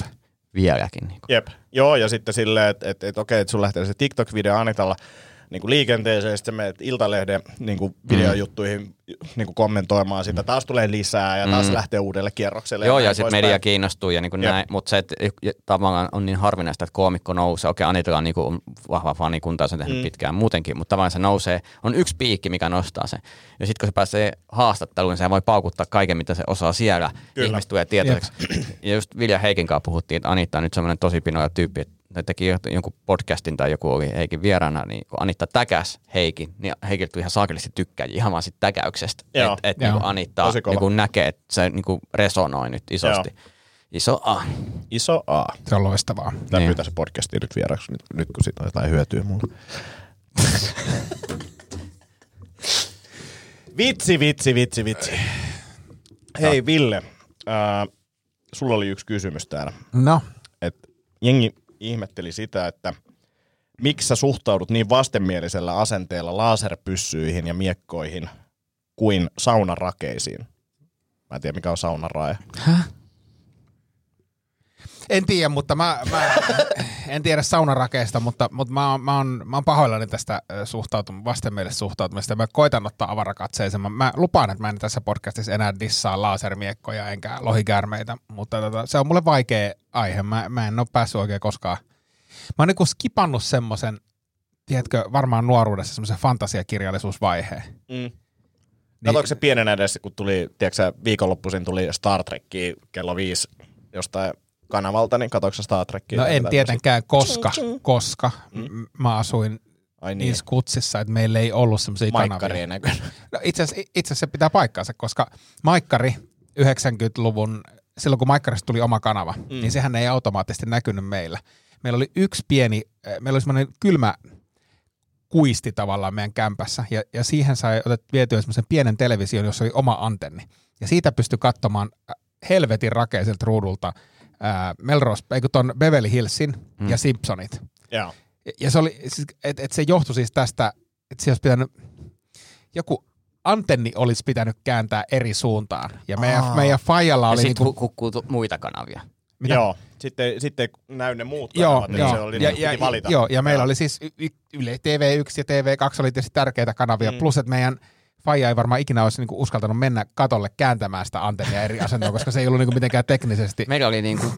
Vieläkin. Niinku. Jep. Joo, ja sitten silleen, että et, et, okei, että sun lähtee se TikTok-video Anitalla niin kuin liikenteeseen, ja sitten menet Iltalehden niin kuin videojuttuihin niin kuin kommentoimaan sitä. Taas tulee lisää, ja taas Mm. lähtee uudelle kierrokselle. Joo, ja näin sitten media kiinnostuu, ja niinku Jep. näin, mutta se, että ja tavallaan on niin harvinaista, että koomikko nousee. Okei, Anitella on niinku vahva fanikunta, se on tehnyt Mm. mm. pitkään muutenkin, mutta tavallaan se nousee, on yksi piikki, mikä nostaa sen. Ja sitten kun se pääsee haastatteluun, se voi paukuttaa kaiken, mitä se osaa siellä. Kyllä. Ihmiset tulee tietoiseksi. ja just Vilja Heikin kanssa puhuttiin, että Anitta on nyt semmoinen tosi pinoja tyyppi, että ne teki jonkun podcastin tai joku oli Heikin vieraana, niin kun Anitta täkäs Heikin, niin Heikiltä tuli ihan saakelisti tykkäjiä ihan vaan siitä täkäyksestä. Että et, niin Anitta niin näkee, että se niin resonoi nyt isosti. Joo. Iso A. Iso A. Se on loistavaa. Tää Niin. pyytää se podcasti nyt vieraksi, nyt, nyt kun siitä on jotain hyötyä mulle. [LAUGHS] vitsi, vitsi, vitsi, vitsi. Hei Ville, äh, sulla oli yksi kysymys täällä. No, että jengi ihmetteli sitä, että miksi sä suhtaudut niin vastenmielisellä asenteella laserpyssyihin ja miekkoihin kuin saunarakeisiin. Mä en tiedä, mikä on saunarae. En tiedä, mutta mä, mä en tiedä saunarakeista, mutta, mutta mä, oon, mä, oon, mä oon pahoillani tästä suhtautum- vastenmielisestä suhtautumista. Mä koitan ottaa avarakatseisen. Mä, mä lupaan, että mä en tässä podcastissa enää dissaa lasermiekkoja enkä lohikäärmeitä, mutta tota, se on mulle vaikea aihe. Mä, mä en ole päässyt oikein koskaan. Mä oon niinku skipannut semmoisen, tiedätkö, varmaan nuoruudessa semmoisen fantasiakirjallisuusvaiheen. Mm. Katoiko se pienenä edes, kun tuli, tiedätkö viikonloppuisin tuli Star Trekki kello viisi jostain kanavalta, niin katoiko sä Star Trekkia? No en tietenkään, koska, koska mm. mä asuin Ai niin. niissä kutsissa, että meillä ei ollut semmoisia kanavia. No itse asiassa itse asiassa se pitää paikkaansa, koska Maikkari 90-luvun, silloin kun Maikkarista tuli oma kanava, mm. niin sehän ei automaattisesti näkynyt meillä. Meillä oli yksi pieni, äh, meillä oli semmoinen kylmä kuisti tavallaan meidän kämpässä, ja, ja siihen sai otet vietyä semmoisen pienen television, jossa oli oma antenni. Ja siitä pystyi katsomaan äh, helvetin rakeiselta ruudulta äh, Melrose, eikö ton Beverly Hillsin mm. ja Simpsonit. Joo. Ja- Ja se, oli, siis, et, et se johtui siis tästä, että se olisi pitänyt, joku antenni olisi pitänyt kääntää eri suuntaan. Ja meidän, Aa. meidän faijalla Ja oli sitten niinku, kukkuu tu- muita kanavia. Mitä? Joo. Sitten, sitten näy ne muut Joo, kanavat, niin joo. se oli, ja, niin, ja, valita. joo, ja meillä oli siis y, y, Yle TV1 ja TV2 oli tietysti tärkeitä kanavia, mm. plus että meidän faija ei varmaan ikinä olisi niinku uskaltanut mennä katolle kääntämään sitä antennia eri asentoon, koska se ei ollut niinku mitenkään teknisesti. Meillä oli niinku,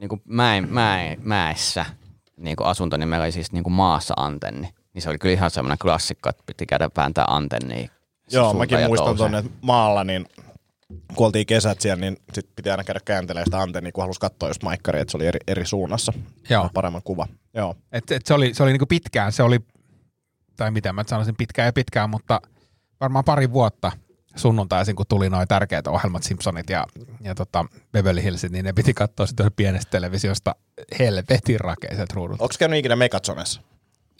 niinku mäen, mäe, mäessä niinku asunto, niin meillä oli siis niinku maassa antenni. Niin se oli kyllä ihan semmoinen klassikko, että piti käydä vääntää antennia. Joo, mäkin muistan tuonne, että maalla, niin kun oltiin kesät siellä, niin sit piti aina käydä kääntelemään sitä antennia, kun halusi katsoa just maikkaria, että se oli eri, eri suunnassa. Joo. Paremman kuva. Joo. Et, et se oli, se oli niinku pitkään, se oli, tai mitä mä sanoisin, pitkään ja pitkään, mutta varmaan pari vuotta sunnuntaisin, kun tuli noin tärkeät ohjelmat, Simpsonit ja, ja tota Beverly Hillsit, niin ne piti katsoa sitten pienestä televisiosta helvetin rakeiset ruudut. Onko käynyt ikinä Megazonessa?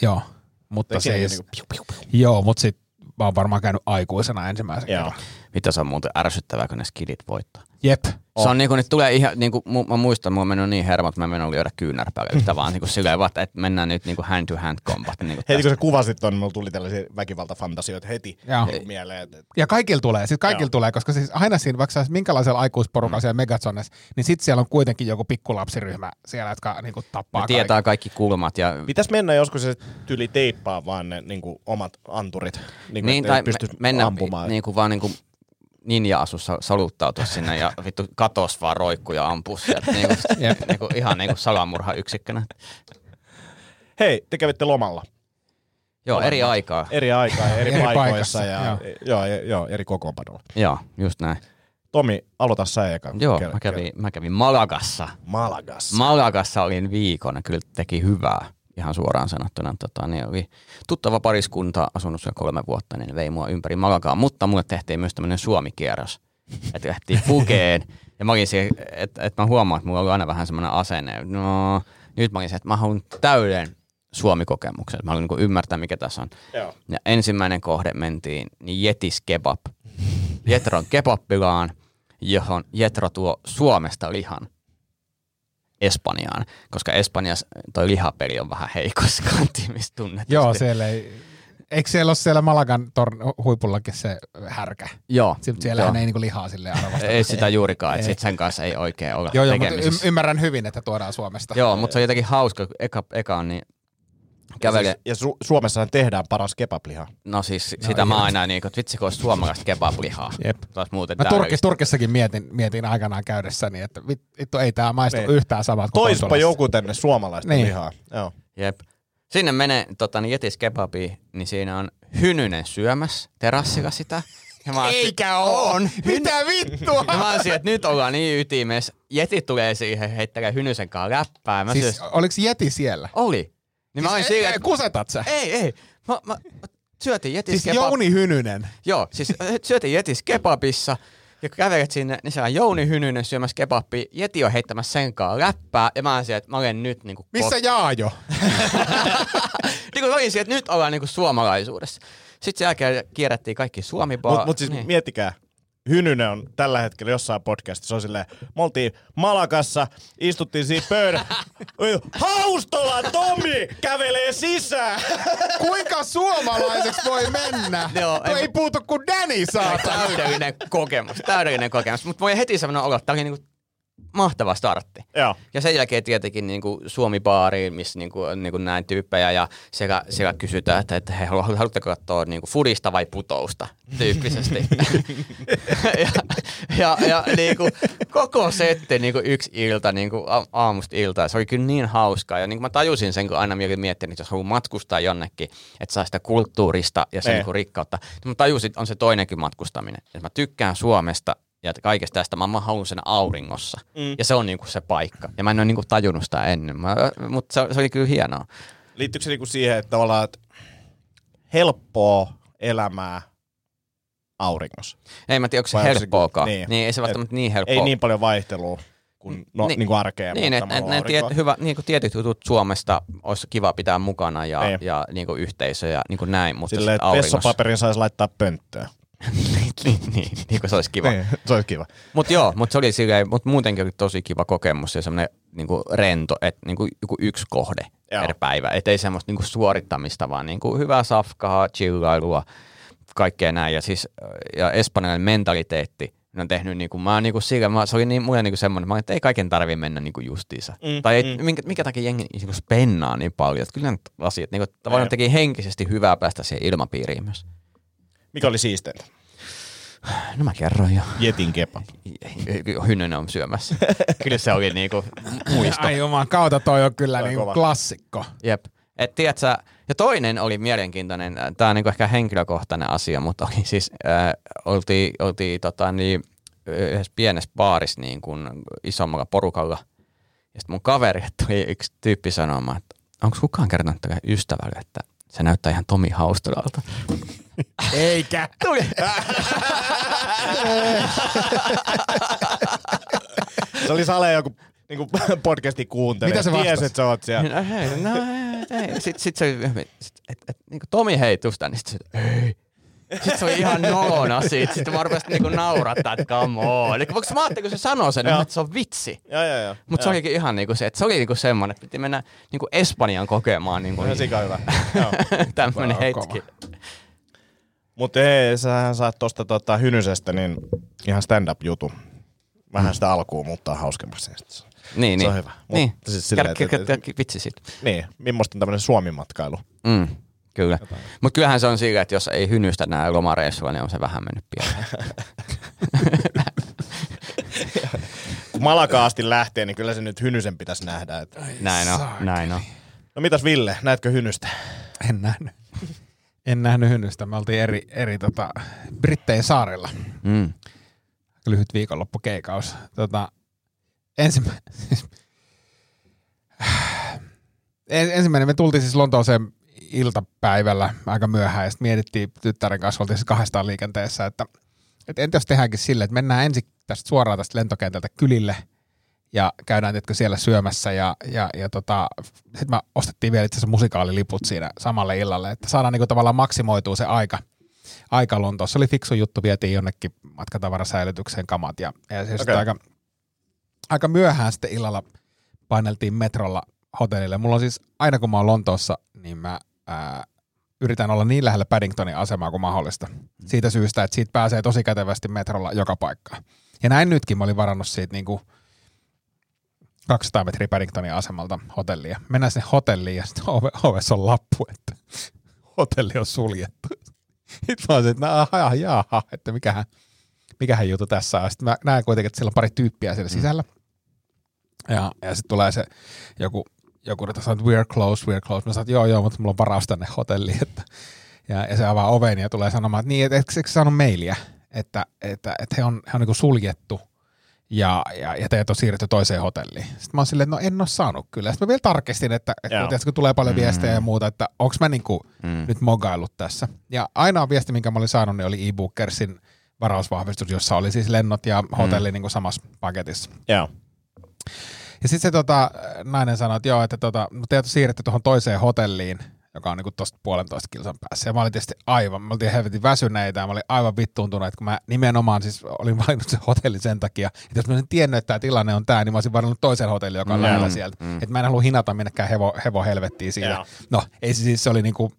Joo, mutta niinku piu, piu, piu? joo, mutta sit mä oon varmaan käynyt aikuisena ensimmäisen Joo. kerran. Mitä se on muuten ärsyttävää, kun ne skidit voittaa. Jep. Se on niinku, nyt tulee ihan, niinku, mä muistan, mulla on mennyt niin hermot, mä en mennyt lyödä kyynärpäälle yhtä vaan niinku silleen, vaan, että mennään nyt niinku hand to hand combat. Niinku Heti kun sä kuvasit ton, mulla tuli tällaisia väkivaltafantasioita heti Joo. niinku mieleen. Että, Ja kaikilla tulee, siis kaikilla Joo. tulee, koska siis aina siinä, vaikka minkälaisella aikuisporukalla siellä Megazonessa, niin sit siellä on kuitenkin joku pikkulapsiryhmä siellä, jotka niinku tappaa Ne tietää kaikki kulmat ja pitäisi mennä joskus se tyli teippaa vaan ne niinku, omat anturit, niinku, niin, niin, tai ettei pysty mennä ampumaan. niinku, vaan niinku ninja-asussa soluttautua sinne ja vittu katos vaan roikkuu ja ampuu sieltä niinku, niinku, ihan niinku salamurha yksikkönä. Hei, te kävitte lomalla. Joo, eri aikaa. Eri aikaa ja eri, Eri paikoissa paikassa, ja joo. joo. Joo, eri kokoonpanolla. Joo, just näin. Tomi, aloita sä eka. Joo, mä kävin, mä kävin Malagassa. Malagassa. Malagassa olin viikon ja kyllä teki hyvää, ihan suoraan sanottuna. Tota, niin oli tuttava pariskunta asunut siellä kolme vuotta, niin ne vei mua ympäri Malagaa, mutta mulle tehtiin myös tämmöinen Suomi-kierros. [LAUGHS] Että lähtiin Fugeen ja mä olin siellä, että et mä huomaan, että mulla oli aina vähän semmoinen asenne. No, nyt mä olin se, että mä haluan täyden Suomi-kokemuksen. Mä haluan niin ymmärtää, mikä tässä on. Joo. Ja ensimmäinen kohde mentiin, niin Jetis Kebab. Jetron kebabpilaan, johon Jetro tuo Suomesta lihan Espanjaan, koska Espanjassa toi lihapeli on vähän heikossa [LAUGHS] kantimissa tunnetusti. Joo, siellä ei... Eikö siellä ole siellä Malagan tor- huipullakin se härkä? Joo, Sitten siellähän joo. ei niinku lihaa sille arvosta. ei sitä juurikaan, että sen kanssa ei oikein ole Joo, joo, mutta y- ymmärrän hyvin, että tuodaan Suomesta. Joo, mutta se on jotenkin hauska, kun eka, eka on niin kävelee, Ja Su- Suomessahan tehdään paras kebabliha. no siis sitä mä aina niin kuin, että vitsi kun olisi suomalaista kebablihaa. Jep. Taas muuten Mä täydellistä. Turkissakin mietin, mietin aikanaan käydessäni, että vit- vittu ei tää maistu Niin. yhtään samalta kuin Toispa joku tänne suomalaista Niin. lihaa. Joo. Jep. Sinne menee tota, niin Jetis kebabi, niin siinä on Hynynen syömässä terassilla sitä. Ja mä oon- Eikä oo! On. Mitä vittua? Ja mä oon siinä, että nyt ollaan niin ytimessä. Jeti tulee siihen, heittelee Hynysen kanssa läppää. Mä Siis siis... oliks Jeti siellä? Oli. Niin mä olin siis, siinä, ei, että... kusetat sä? Ei, ei. Mä, mä, mä syötiin Jetis Siis kebab... Jouni Hynynen. Joo, siis syötiin Jetis kebabissa. Ja kun kävelet sinne, niin siellä on Jouni Hynynen syömässä kebabia. Jeti on heittämässä sen kanssa läppää. Ja mä oon siellä, että mä olen nyt niinku... Missä kot- Jaajo? [LAUGHS] niin kuin olin siellä, että nyt ollaan niinku suomalaisuudessa. Sitten sen jälkeen kierrättiin kaikki suomi Mutta mut siis niin. miettikää, Hynynen on tällä hetkellä jossain podcastissa, on silleen, me oltiin Malakassa, istuttiin siinä pöydän, [LAUGHS] Haustola Tomi kävelee sisään! Kuinka suomalaiseksi voi mennä? Joo, ei- ei puutu kuin Danny saatana. täydellinen kokemus, täydellinen kokemus. Mutta voi heti sellainen olla, että tämä oli niinku mahtava startti. Joo. Ja sen jälkeen tietenkin niin kuin Suomi-baariin, missä niin kuin, niin kuin näin tyyppejä, ja siellä, siellä kysytään, että, että halu- haluatteko katsoa niin kuin fudista vai putousta, tyyppisesti. [LAUGHS] ja ja, ja niin kuin, koko setti niin kuin yksi ilta, niin kuin aamusta iltaan, se oli kyllä niin hauskaa. Ja niin kuin mä tajusin sen, kun aina miettinyt, että jos haluaa matkustaa jonnekin, että saa sitä kulttuurista ja sen Ei. niin kuin rikkautta, niin mä tajusin, että on se toinenkin matkustaminen. Että mä tykkään Suomesta, ja kaikesta tästä mä, mä haluan sen auringossa. Mm. Ja se on niinku se paikka. Ja mä en ole niinku tajunnut sitä ennen, mä, mutta se, se oli kyllä hienoa. Liittyykö se niinku siihen, että tavallaan, että helppoa elämää auringossa? Ei mä tiedä, onko se helppoakaan. niin. Niin. niin, ei se välttämättä niin helppoa. Ei niin paljon vaihtelua kuin no, niin, Niin. niin kuin arkea. Niin, että et, ne tiet, hyvä, niin kuin tietyt jutut Suomesta olisi kiva pitää mukana ja, Ei. ja niin kuin yhteisö ja niin kuin näin, mutta Silleen, että vessapaperin saisi laittaa pönttöön. Niin, niin, niin kuin se olisi kiva. Niin, se olisi kiva. Mutta joo, mutta se oli silleen, mutta muutenkin oli tosi kiva kokemus ja semmoinen niinku rento, että niinku joku yksi kohde Joo. per päivä. Et ei semmoista niinku suorittamista, vaan niinku hyvää safkaa, chillailua, kaikkea näin. Ja siis ja espanjalainen mentaliteetti, ne on tehnyt niinku, mä oon niinku sillä, mä, se oli niin, mulle niinku semmoinen, mä että ei kaiken tarvi mennä niinku justiinsa. Mm, tai ei, mm. minkä, minkä takia jengi niinku spennaa niin paljon, että kyllä ne asiat, niinku, tavallaan teki henkisesti hyvää päästä siihen ilmapiiriin myös. Mikä oli siisteintä? No mä kerroin jo. Jetin kebab. Hynnönen on syömässä. [LAUGHS] Kyllä se oli niinku muisto. Ai juman kautta toi on kyllä Toi niinku kova. klassikko. Jep. Et tiedät sä, ja toinen oli mielenkiintoinen, tämä on niinku ehkä henkilökohtainen asia, mutta oli siis, äh, oltiin, oltiin tota, niin, yhdessä pienessä baarissa niin kuin isommalla porukalla. Ja sitten mun kaveri tuli yksi tyyppi sanomaan, että onko kukaan kertonut tälle ystävälle, että se näyttää ihan Tomi Haustolalta. Eikä. Tuli. Se oli Sale joku niinku podcasti kuuntelee. Mitä se Ties, vastasi? että sä oot siellä. No, hei, no, hei. Sitten sit se, sit, et, et, niin kuin Tomi heitusta, niin sitten se, ei. Sitten se oli ihan nolona siitä. Sitten mä rupesin niinku naurattaa, että come on. Eli voiko mä ajattelin, kun se sanoo sen, että se on vitsi. Joo, joo, joo. Mutta se olikin ihan niinku se, että se oli niinku semmoinen, että piti mennä niinku Espanjan kokemaan niinku Ihan sika hyvä. Joo. [LAUGHS] tämmöinen Kova, hetki. Mutta hei, sähän saat tosta tota Hynysestä niin ihan stand-up-jutu. Vähän sitä alkuun muuttaa hauskemmaksi. Niin, Se niin. on hyvä. Mut Niin. siis silleen, Kär- että- kär- kär- vitsi siitä. Niin, millaista on tämmöinen Suomi-matkailu? Mm, kyllä. Mutta kyllähän se on sillä, että jos ei hynystä näe lomareissulla, niin on se vähän mennyt pieleen. [LAUGHS] Kun Malaka asti lähtee, niin kyllä se nyt Hynysen pitäisi nähdä. Että... Näin on, näin on. No mitäs Ville, näetkö Hynystä? En nähnyt. En nähnyt hynnystä. Me oltiin eri, eri tota, Brittein saarilla. Mm. Lyhyt viikonloppukeikaus. Tota, ensimmä, [SIGHS] en, ensimmäinen, me tultiin siis Lontooseen iltapäivällä aika myöhään ja sitten mietittiin tyttären kanssa, oltiin siis kahdestaan liikenteessä, että, että entä jos tehdäänkin silleen, että mennään ensin tästä suoraan tästä lentokentältä kylille ja käydään tietkö siellä syömässä ja, ja, ja tota, sitten me ostettiin vielä itse asiassa musikaaliliput siinä samalle illalle, että saadaan niinku tavallaan maksimoitua se aika, aika Lontoossa. Se oli fiksu juttu, vietiin jonnekin matkatavarasäilytykseen kamat ja, ja se Okei. okay. aika, aika myöhään sitten illalla paineltiin metrolla hotellille. Mulla on siis, aina kun mä oon Lontoossa, niin mä ää, yritän olla niin lähellä Paddingtonin asemaa kuin mahdollista. Siitä syystä, että siitä pääsee tosi kätevästi metrolla joka paikkaan. Ja näin nytkin mä olin varannut siitä niinku 200 metriä Paddingtonin asemalta hotellia. Mennään sinne hotelliin ja sitten ove, ovessa on lappu, että hotelli on suljettu. Sitten mä olisin, että jaha, jaha, että mikähän, mikähän juttu tässä on. Sitten mä näen kuitenkin, että siellä on pari tyyppiä siellä sisällä. Ja, ja sitten tulee se joku, joku että sanoo, että we're close, we're close. Mä sanoin, että joo, joo, mutta mulla on varaus tänne hotelliin. Että, ja, ja se avaa oven ja tulee sanomaan, että niin, että eikö, eikö saanut mailia, että, että, että he on, he on niin suljettu ja, ja, ja teidät on siirretty toiseen hotelliin. Sitten mä oon silleen, että no en ole saanut kyllä. Sitten mä vielä tarkistin, että, että kun, tiedätkö, kun tulee paljon viestejä ja muuta, että onko mä niinku Mm. nyt mogaillut tässä. Ja ainoa viesti, minkä mä olin saanut, niin oli e-bookersin varausvahvistus, jossa oli siis lennot ja hotelli niin kuin samassa paketissa. Joo. Ja sitten se tota, nainen sanoi, että joo, että tota, no teidät on siirretty tuohon toiseen hotelliin, joka on niinku tosta puolentoista kilsan päässä. Ja mä olin tietysti aivan, me oltiin helvetin väsyneitä ja mä olin aivan vittuuntunut, että kun mä nimenomaan siis olin valinnut sen hotellin sen takia, että jos mä olisin tiennyt, että tämä tilanne on tämä, niin mä olisin valinnut toisen hotellin, joka on Mm, lähellä sieltä. mm. Että mä en halua hinata minnekään hevo, hevo helvettiin siinä. Joo. No, ei siis, se oli niinku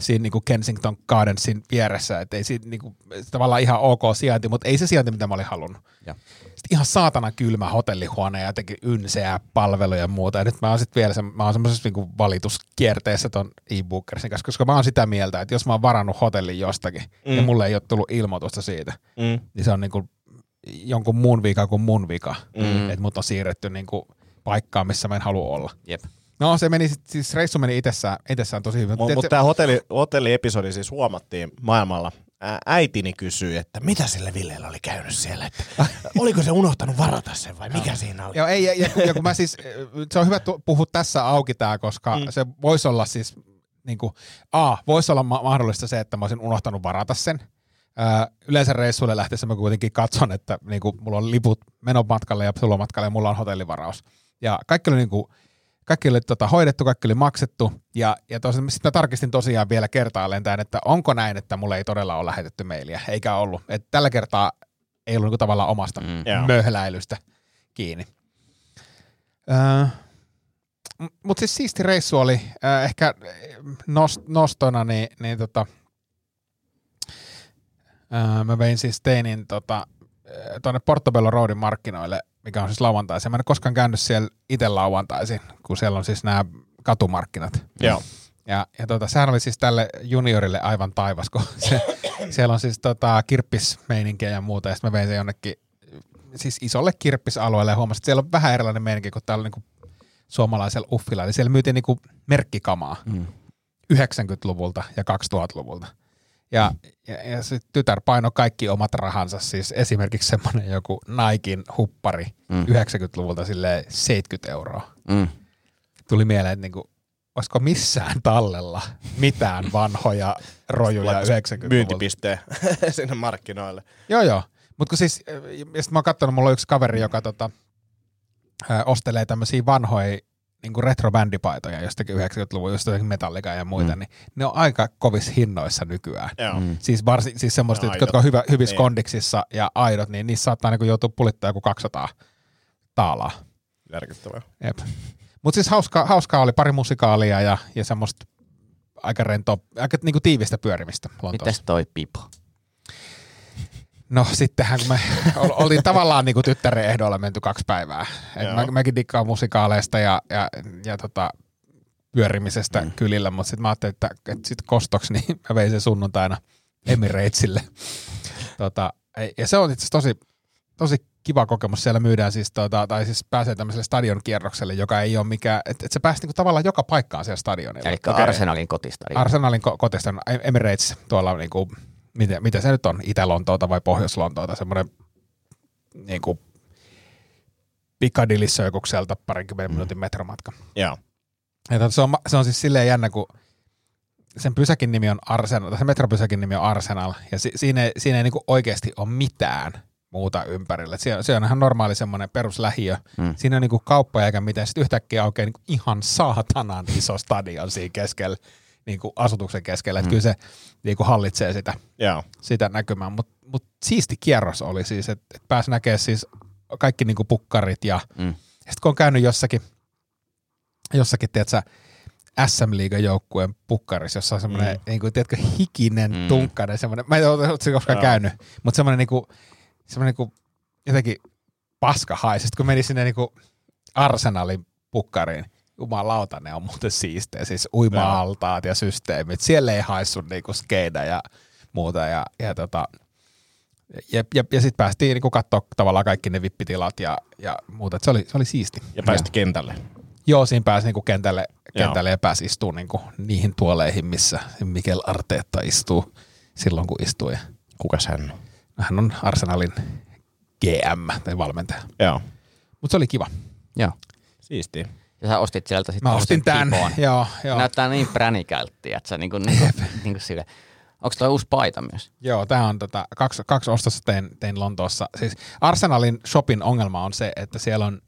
siinä niinku Kensington Gardensin vieressä, että ei siinä niinku, tavallaan ihan ok sijainti, mutta ei se sijainti, mitä mä olin halunnut. Ja. Sitten ihan saatana kylmä hotellihuone ja jotenkin ynseä palveluja ja muuta. Ja nyt mä oon sitten vielä sen, mä oon semmoisessa niinku valituskierteessä ton e-bookersin kanssa, koska mä oon sitä mieltä, että jos mä oon varannut hotellin jostakin mm. ja mulle ei ole tullut ilmoitusta siitä, Mm. niin se on niinku jonkun muun vika kuin mun vika. Mm. Että mut on siirretty niinku paikkaan, missä mä en halua olla. Jep. No se meni, siis reissu meni itsessään, itsessään tosi hyvin. Mutta Mut tämä hotelli, hotelliepisodi siis huomattiin maailmalla. Äitini kysyi, että mitä sille Villeellä oli käynyt siellä, että [LAUGHS] oliko se unohtanut varata sen vai mikä siinä oli? Joo, ei, ja, ja, kun- ja kun mä siis, se on hyvä puhua tässä auki tää, koska Mm. se voisi olla siis, niin kuin, A, voisi olla ma- mahdollista se, että mä olisin unohtanut varata sen. Ö, yleensä reissuille lähtiessä mä kuitenkin katson, että niin kuin, mulla on liput menomatkalle ja tulomatkalle ja mulla on hotellivaraus. Ja kaikki oli, niin kuin, kaikki oli tota, hoidettu, kaikki oli maksettu. Ja, ja sitten mä tarkistin tosiaan vielä kertaalleen tämän, että onko näin, että mulle ei todella ole lähetetty mailia. Eikä ollut. Et tällä kertaa ei ollut niin kuin, tavallaan omasta Mm. Möhläilystä kiinni. Öö, Mutta siis siisti reissu oli äh, ehkä nost, nostona, niin, niin tota, äh, mä vein siis Teinin tota, tuonne Portobello Roadin markkinoille, mikä on siis lauantaisin. Mä en ole koskaan käynyt siellä itse lauantaisin, kun siellä on siis nämä katumarkkinat. Joo. Ja, ja tota, sehän oli siis tälle juniorille aivan taivas, kun [LAUGHS] se, siellä on siis tota, kirppismeininkiä ja muuta, ja sitten mä vein sen jonnekin siis isolle kirppisalueelle ja huomasin, että siellä on vähän erilainen meininki kuin täällä niinku suomalaisella uffilla. Eli siellä myytiin niinku merkkikamaa Mm. 90-luvulta ja 2000-luvulta. Ja, ja, ja se tytär paino kaikki omat rahansa, siis esimerkiksi semmoinen joku Naikin huppari Mm. 90-luvulta sille 70 euroa Mm. tuli mieleen, että niinku, olisiko missään tallella mitään vanhoja rojuja Laittaisi 90-luvulta. Myyntipisteen [LAUGHS] sinne markkinoille. Joo, joo. Mutta kun siis, ja sit mä oon katsonut, mulla on yksi kaveri, joka tota, ö, ostelee tämmöisiä vanhoja niin retrobändipaitoja jostakin 90-luvun, just jotakin Metallica ja muita, Mm. niin ne on aika kovissa hinnoissa nykyään. Mm. Siis, varsi, siis semmoista, jotka aidot. on hyvä, hyvissä Niin. kondiksissa ja aidot, niin niissä saattaa niinku joutua pulittaa joku 200 taalaa. Järkyttävää. Jep. Mutta siis hauskaa, hauskaa oli pari musikaalia ja, ja semmoista aika rentoa, aika niinku tiivistä pyörimistä Lontoossa. Mites toi pipo? No sittenhän kun me ol- oltiin tavallaan niinku tyttären ehdoilla menty kaksi päivää. Et mä, mäkin dikkaan musikaaleista ja, ja, ja tota, pyörimisestä mm. kylillä, mutta sitten mä ajattelin, että, että sit kostoksi niin mä vein sen sunnuntaina Emiratesille tota, ja se on itse tosi, tosi kiva kokemus. Siellä myydään siis, tota, tai siis pääsee tämmöiselle stadion kierrokselle, joka ei ole mikään, että et se pääsi niinku tavallaan joka paikkaan siellä stadionilla. Eli Okei. Arsenalin kotistadion. Arsenalin ko- kotista Emirates tuolla niinku, miten, miten se nyt on, Itä-Lontoota vai Pohjois-Lontoota, semmoinen niinku Piccadilly Circukselta parinkymmenen minuutin metromatka. Joo. Ja tota, se, on, se on siis silleen jännä, kun sen pysäkin nimi on Arsenal, tai se metropysäkin nimi on Arsenal, ja si- siinä ei, siinä ei niinku oikeasti ole mitään muuta ympärillä. Se, on- se on ihan normaali semmoinen peruslähiö. Mm. Mm. Siinä on niinku kauppoja eikä mitään. Sitten yhtäkkiä aukeaa niinku ihan saatanan iso stadion siinä keskellä, niinku asutuksen keskellä. Mm. Kyllä se niinku hallitsee sitä, Joo. sitä näkymää. Mutta mut siisti kierros oli siis, että et pääsi näkemään siis kaikki niinku pukkarit ja Mm. ja sitten kun on käynyt jossakin, jossakin tiedätkö, SM Liigan joukkueen pukkarissa, jossa on semmoinen, mm. niin kuin, tiedätkö, hikinen, Mm. tunkkainen, semmoinen, mä en ole oletko koskaan Joo. käynyt, mutta semmoinen, niin kuin, semmoinen niin kuin, jotenkin paska haisi. Sitten kun meni sinne niin kuin Arsenalin pukkariin, jumalauta, ne on muuten siistejä, siis uima-altaat ja systeemit, siellä ei haissu niinku skeida ja muuta, ja, ja tota, ja, ja, ja sitten päästiin niinku katsoa tavallaan kaikki ne vippitilat ja, ja muuta, Et se oli, se oli siisti. Ja päästi kentälle. Joo, siinä pääsi niinku kentälle, Joo. kentälle ja pääsi istumaan niinku niihin tuoleihin, missä Mikel Arteetta istuu silloin, kun istuu. Ja Kukas hän on? hän on Arsenalin GM tai valmentaja. Joo. Mutta se oli kiva. Joo. Siistiä. Ja sä ostit sieltä sitten Mä ostin tämän. Pipon. [LAUGHS] Joo, joo. Näyttää niin pränikälttiä, että sä niinku, niinku, niinku sille. Onko toi uusi paita myös? Joo, tämä on tota, kaksi, kaksi ostosta tein, tein Lontoossa. Siis Arsenalin shopin ongelma on se, että siellä on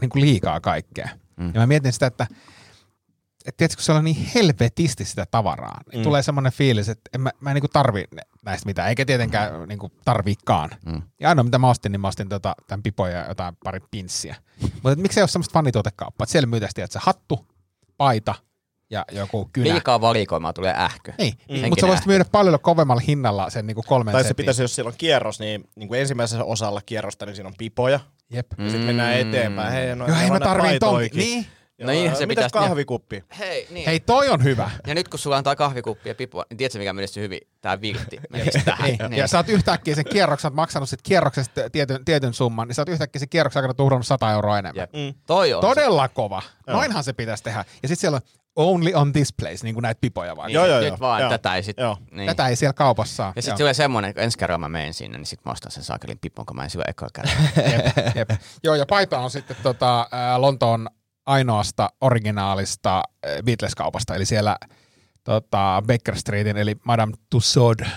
niin kuin liikaa kaikkea. Mm. Ja mä mietin sitä, että et tiedätkö, kun siellä on niin helvetisti sitä tavaraa, niin Mm. mm. tulee semmoinen fiilis, että en mä, mä en niin kuin tarvi näistä mitään, eikä tietenkään mm. niin kuin tarviikaan. Mm. Ja ainoa mitä mä ostin, niin mä ostin tota, tämän pipon ja jotain pari pinssiä. [LAUGHS] Mutta miksei ole semmoista fanituotekauppaa, että siellä myytäisiin, että se hattu, paita ja joku kynä. Liikaa valikoimaa tulee ähkö. Ei, Mm. mm. mutta sä voisit myydä paljon kovemmalla hinnalla sen niinku kolmen Tai se setin. pitäisi, jos siellä on kierros, niin, niin kuin ensimmäisessä osalla kierrosta, niin siinä on pipoja. Jep. Ja sitten mennään eteenpäin. Hei, no, Joo, hei, mä tarviin tonkin. Niin. No niin, se Mitäs pitäisi- kahvikuppi? Hei, niin. Hei, toi on hyvä. Ja nyt kun sulla on tää kahvikuppi ja pipo, niin tiedätkö mikä menisi hyvin? Tää viltti. [LAUGHS] Menikö tähän? Niin. Ja sä oot yhtäkkiä sen kierroksen, sä oot maksanut sit kierroksesta tietyn, tietyn summan, niin sä oot yhtäkkiä sen kierroksen aikana tuhrannut 100 euroa enemmän. Jep. Mm. Toi on Todella kova. Joo. Noinhan se pitäisi tehdä. Ja sitten siellä on only on this place, niin kuin näitä pipoja se. vaikka. Joo, joo, Nyt joo. vaan Joo. tätä ei sit. Joo. Niin. Tätä ei siellä kaupassa. Ja sitten Joo. tulee semmonen, kun ensi kerralla mä menen sinne, niin sit mä ostan sen saakelin pipon, kun mä en syö. [LAUGHS] Jep, jep. Joo, ja paita on sitten tota, Lontoon ainoasta originaalista ää, Beatles-kaupasta, eli siellä tota, Baker Streetin, eli Madame Tussauds ää,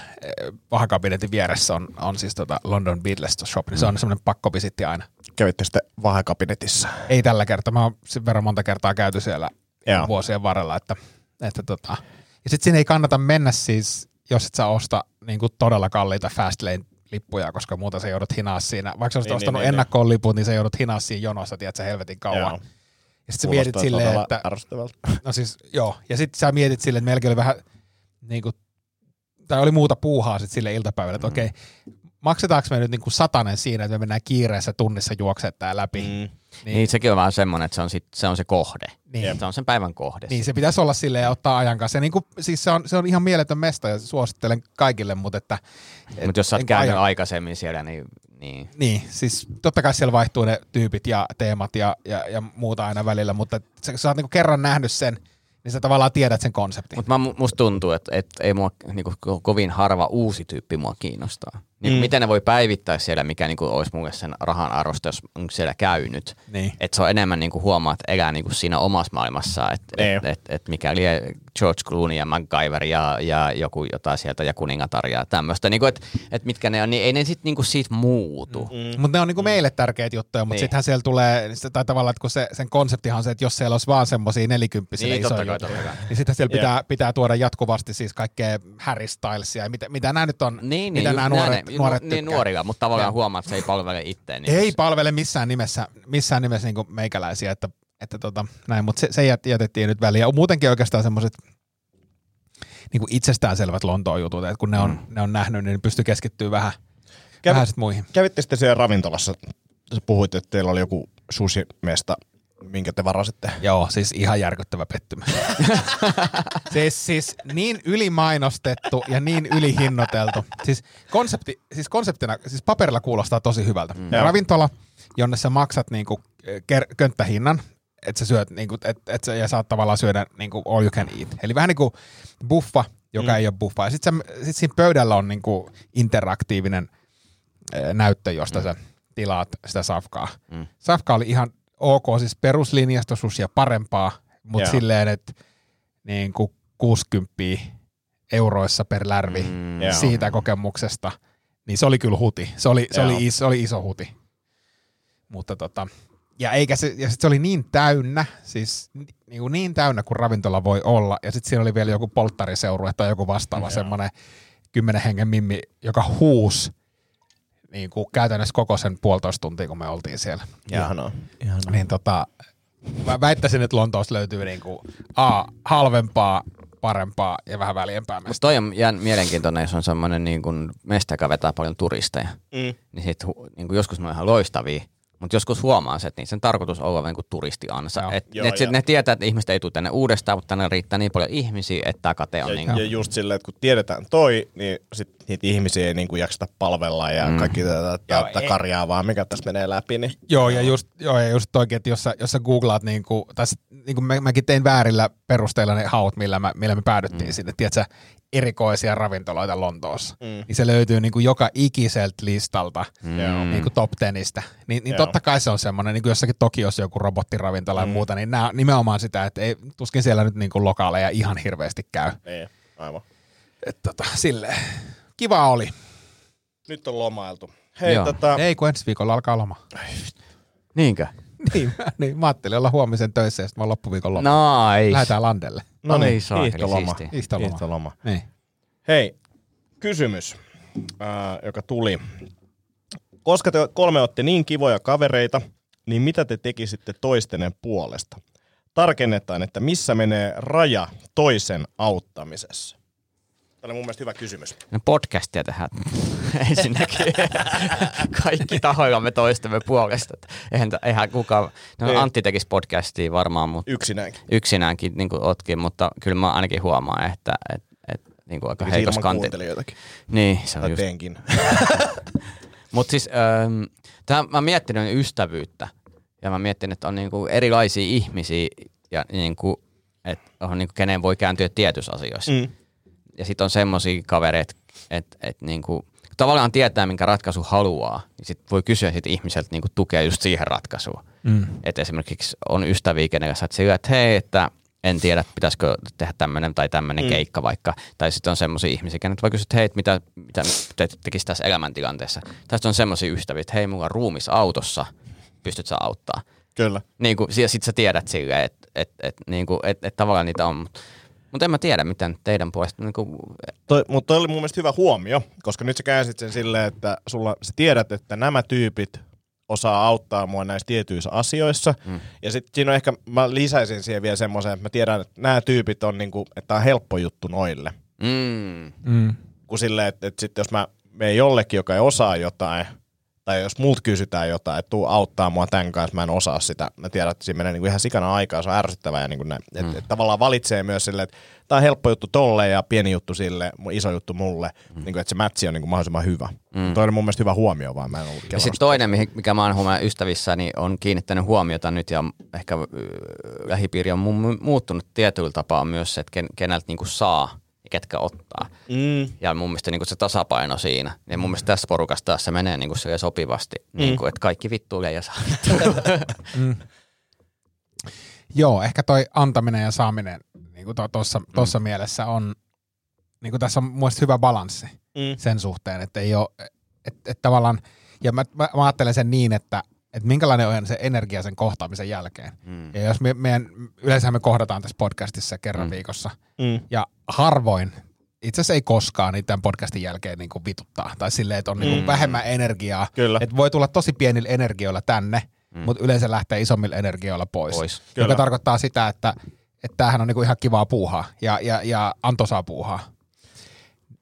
vahakabinetin vieressä on, on siis tota London Beatles shop, niin se on semmoinen pakkopisitti aina. Kävitte sitten vahekabinetissa. Ei tällä kertaa, mä oon sen verran monta kertaa käyty siellä Joo. vuosien varrella, että, että tota. ja sitten siinä ei kannata mennä siis, jos et sä osta niin kuin todella kalliita Fastlane lippuja, koska muuta sä joudut hinaa siinä. Vaikka sä olisit Niin, ostanut niin, niin, ennakkoon liput, niin sä joudut hinaa siinä jonossa, tiedätkö, helvetin kauan. Joo. Ja sitten sä mietit silleen, että, no siis joo, ja sitten sä mietit silleen, että meilläkin oli vähän niin kuin, tai oli muuta puuhaa sitten sille iltapäivällä, että Mm. okei, maksetaanko me nyt niin kuin satanen siinä, että me mennään kiireessä tunnissa juoksemaan tää läpi. Mm. niin sekin on vähän semmonen, että se on, sit, se on se kohde. Niin. Se on sen päivän kohde. Niin, se pitäisi olla silleen ja ottaa ajan kanssa. Ja niin kuin, siis se on, se on ihan mieletön mesta ja suosittelen kaikille, mutta että... Mutta jos sä oot niin käynyt ajan- aikaisemmin siellä, niin, niin. Niin, siis totta kai siellä vaihtuu ne tyypit ja teemat ja, ja, ja muuta aina välillä, mutta et sä, sä oot niinku kerran nähnyt sen, niin sä tavallaan tiedät sen konseptin. Mutta musta tuntuu, että, että ei mua niinku, ko- kovin harva uusi tyyppi mua kiinnostaa. Niin, Mm. Miten ne voi päivittää siellä, mikä niinku, olisi mulle sen rahan arvosta, jos on siellä käynyt. Niin. Että se on enemmän niinku, huomaa, että elää niinku, siinä omassa maailmassaan. Että Niin. et, et, et mikäli George Clooney ja MacGyver ja, ja joku jotain sieltä ja kuningatar ja tämmöistä. Niinku, että et mitkä ne on, niin ei ne sit, niinku, siitä muutu. Mm. Mutta ne on niinku meille tärkeitä juttuja, mutta Niin. sittenhän siellä tulee, tai tavallaan, että kun se, sen konseptihan on se, että jos siellä olisi vaan semmoisia nelikymppisiä Niin, isoja totta kai, juttuja, totta kai. niin sitten siellä pitää, pitää tuoda jatkuvasti siis kaikkea Harry Stylesia ja mitä, mitä nämä nyt on, Niin, mitä niin, nämä nuoret, näin, nuoret niin, tykkää. nuorilla, mutta tavallaan huomaa, että se ei palvele itteen. Niin Ei palvele missään nimessä, missään nimessä niin meikäläisiä, että, että tota, näin, mutta se, se jät- jätettiin nyt väliin. Ja muutenkin oikeastaan semmoiset niin itsestäänselvät Lontoon jutut, että kun ne on, mm. ne on nähnyt, niin pystyy keskittyä vähän, Kävi- vähän sit muihin. Kävitte sitten siellä ravintolassa, puhuit, että teillä oli joku sushi-mesta minkä te varasitte. Joo, siis ihan järkyttävä pettymys. [LAUGHS] siis, siis niin ylimainostettu ja niin ylihinnoiteltu. Siis, konsepti, siis konseptina, siis paperilla kuulostaa tosi hyvältä. Mm. Ravintola, jonne sä maksat niinku ker- könttähinnan, että sä syöt niinku, et, et sä, ja saat tavallaan syödä niinku all you can eat. Eli vähän niinku buffa, joka mm. ei ole buffa. Ja sit, sä, sit siinä pöydällä on niinku interaktiivinen eh, näyttö, josta mm. sä tilaat sitä safkaa. Mm. Safka oli ihan ok, siis peruslinjasta susia parempaa, mutta Joo. silleen, että niin kuin 60 euroissa per lärvi mm, Joo. siitä kokemuksesta, niin se oli kyllä huti. Se oli, se Joo. oli, iso, se oli iso huti. Mutta tota, ja, eikä se, ja sit se oli niin täynnä, siis niin, kuin niin täynnä kuin ravintola voi olla, ja sitten siinä oli vielä joku polttariseurue tai joku vastaava semmoinen kymmenen hengen mimmi, joka huus niin kuin käytännössä koko sen puolitoista tuntia, kun me oltiin siellä. Ihanaa. Ihanaa. Niin tota, mä väittäisin, että Lontoossa löytyy niinku A, halvempaa, parempaa ja vähän väliempää Mutta mesta. toi on jään mielenkiintoinen, jos on semmoinen niin kuin mesta, joka vetää paljon turisteja. Mm. Niin sit niin kuin joskus ne on ihan loistavia, mutta joskus huomaa se, että niiden tarkoitus on olla niin kuin turistiansa. Joo. Et, Joo, et sit ja- ne tietää, että ihmiset ei tule tänne uudestaan, mutta tänne riittää niin paljon ihmisiä, että tämä kate on Ja, niin kuin, ja just silleen, että kun tiedetään toi, niin sit niitä ihmisiä ei niinku jakseta palvella ja mm. kaikki tätä, tätä ei- karjaa vaan, mikä tässä menee läpi. Niin. Joo, ja just, joo, ja just toikin, että jos sä, jos sä googlaat, niinku, tai s- niinku mä, mäkin tein väärillä perusteilla ne haut, millä, mä, millä me päädyttiin mm. sinne, tiedätkö, erikoisia ravintoloita Lontoossa. Mm. Niin se löytyy niinku joka ikiseltä listalta mm. Joo. niinku top tenistä. Niin, niin Joo. totta kai se on semmoinen, niin kuin jossakin Tokiossa joku robottiravintola mm. ja muuta, niin nämä on nimenomaan sitä, että ei, tuskin siellä nyt niinku lokaaleja ihan hirveästi käy. Niin, aivan. Et tota, silleen. Kiva oli. Nyt on lomailtu. Hei, Joo. tota, Ei, kun ensi viikolla alkaa loma. Niinkö? Niin, mä- niin, mä ajattelin olla huomisen töissä ja sitten mä oon loppuviikon loma. Nice. Lähdetään landelle. no niin, saakeli hiihtoloma. Hiihtoloma. Hiihtoloma. Niin. Hei, kysymys, ää, joka tuli. Koska te kolme olette niin kivoja kavereita, niin mitä te tekisitte toistenne puolesta? Tarkennetaan, että missä menee raja toisen auttamisessa. Tämä oli mun mielestä hyvä kysymys. No podcastia tehdään [LAUGHS] ensinnäkin. [LAUGHS] Kaikki tahoillamme toistemme puolesta. että Eihän, eihän kukaan, no Ei. Antti tekisi podcastia varmaan, mutta Yksinäänkin. yksinäänkin niin kuin otkin, mutta kyllä mä ainakin huomaan, että et, et, niin kuin aika Tekisi heikos ilman kanti. kuuntelijoitakin. Niin, se on Tai just. teenkin. [LAUGHS] Mutta siis ähm, tää, mä miettinyt ystävyyttä ja mä miettinyt, että on niinku erilaisia ihmisiä ja niinku, että on niinku, kenen voi kääntyä tietyissä asioissa. Mm. Ja sitten on semmoisia kavereita, että et niinku, tavallaan tietää, minkä ratkaisu haluaa, niin sit voi kysyä sit ihmiseltä niinku tukea just siihen ratkaisuun. Mm. Että esimerkiksi on ystäviä, kenen kanssa sillä, että hei, että en tiedä, pitäisikö tehdä tämmöinen tai tämmöinen mm. keikka vaikka. Tai sitten on semmoisia ihmisiä, kenet voi kysyä, että hei, että mitä, mitä te tekisi tässä elämäntilanteessa. Tai sitten on semmoisia ystäviä, että hei, mulla on ruumis autossa, pystyt sä auttaa. Kyllä. Niin kuin, ja sit sä tiedät silleen, että et, et, niin kuin, et, et tavallaan niitä on. Mutta mut en mä tiedä, miten teidän puolesta, niin kuin, Toi, mutta toi oli mun mielestä hyvä huomio, koska nyt sä käänsit sen silleen, että sulla, sä tiedät, että nämä tyypit osaa auttaa mua näissä tietyissä asioissa. Mm. Ja sitten siinä on ehkä, mä lisäisin siihen vielä semmoisen, että mä tiedän, että nämä tyypit on niinku, että on helppo juttu noille. mm, Mm. Kun silleen, että, että sitten jos mä menen jollekin, joka ei osaa jotain, tai jos muut kysytään jotain, että tuu auttaa mua tämän kanssa, mä en osaa sitä. Mä tiedän, että siinä menee niinku ihan sikana aikaa, se on ärsyttävää. Ja näin. Et, mm. et tavallaan valitsee myös silleen, että tämä on helppo juttu tolle ja pieni juttu sille, iso juttu mulle. Mm. Niinku, että se mätsi on niinku mahdollisimman hyvä. Mm. Toi oli mun mielestä hyvä huomio, vaan mä en ollut Ja sitten toinen, mikä mä oon huomannut ystävissä, niin on kiinnittänyt huomiota nyt ja ehkä lähipiiri on mu- muuttunut tietyllä tapaa myös se, että ken, keneltä niinku saa ja ketkä ottaa. Mm. Ja mun mielestä niinku se tasapaino siinä. Ja mun mielestä tässä porukassa taas se menee niinku silleen sopivasti, mm. niinku, että kaikki vittuilee ja saa. [LAUGHS] Joo, ehkä toi antaminen ja saaminen niin kuin tuossa tossa mielessä on, niin kuin tässä on mun hyvä balanssi Mm. sen suhteen, että ei ole, että, että tavallaan, ja mä, mä, mä ajattelen sen niin, että, että minkälainen on se energia sen kohtaamisen jälkeen. Mm. Ja jos me, meidän, yleensä me kohdataan tässä podcastissa kerran mm. viikossa, Mm. ja harvoin, itse asiassa ei koskaan niitä tämän podcastin jälkeen niin kuin vituttaa, tai silleen, että on niin kuin vähemmän energiaa. Kyllä. Että voi tulla tosi pienillä energioilla tänne, mm. mutta yleensä lähtee isommilla energioilla pois. Pois. Joka Kyllä. tarkoittaa sitä, että että tämähän on niinku ihan kivaa puuhaa ja, ja, ja antoisaa puuhaa.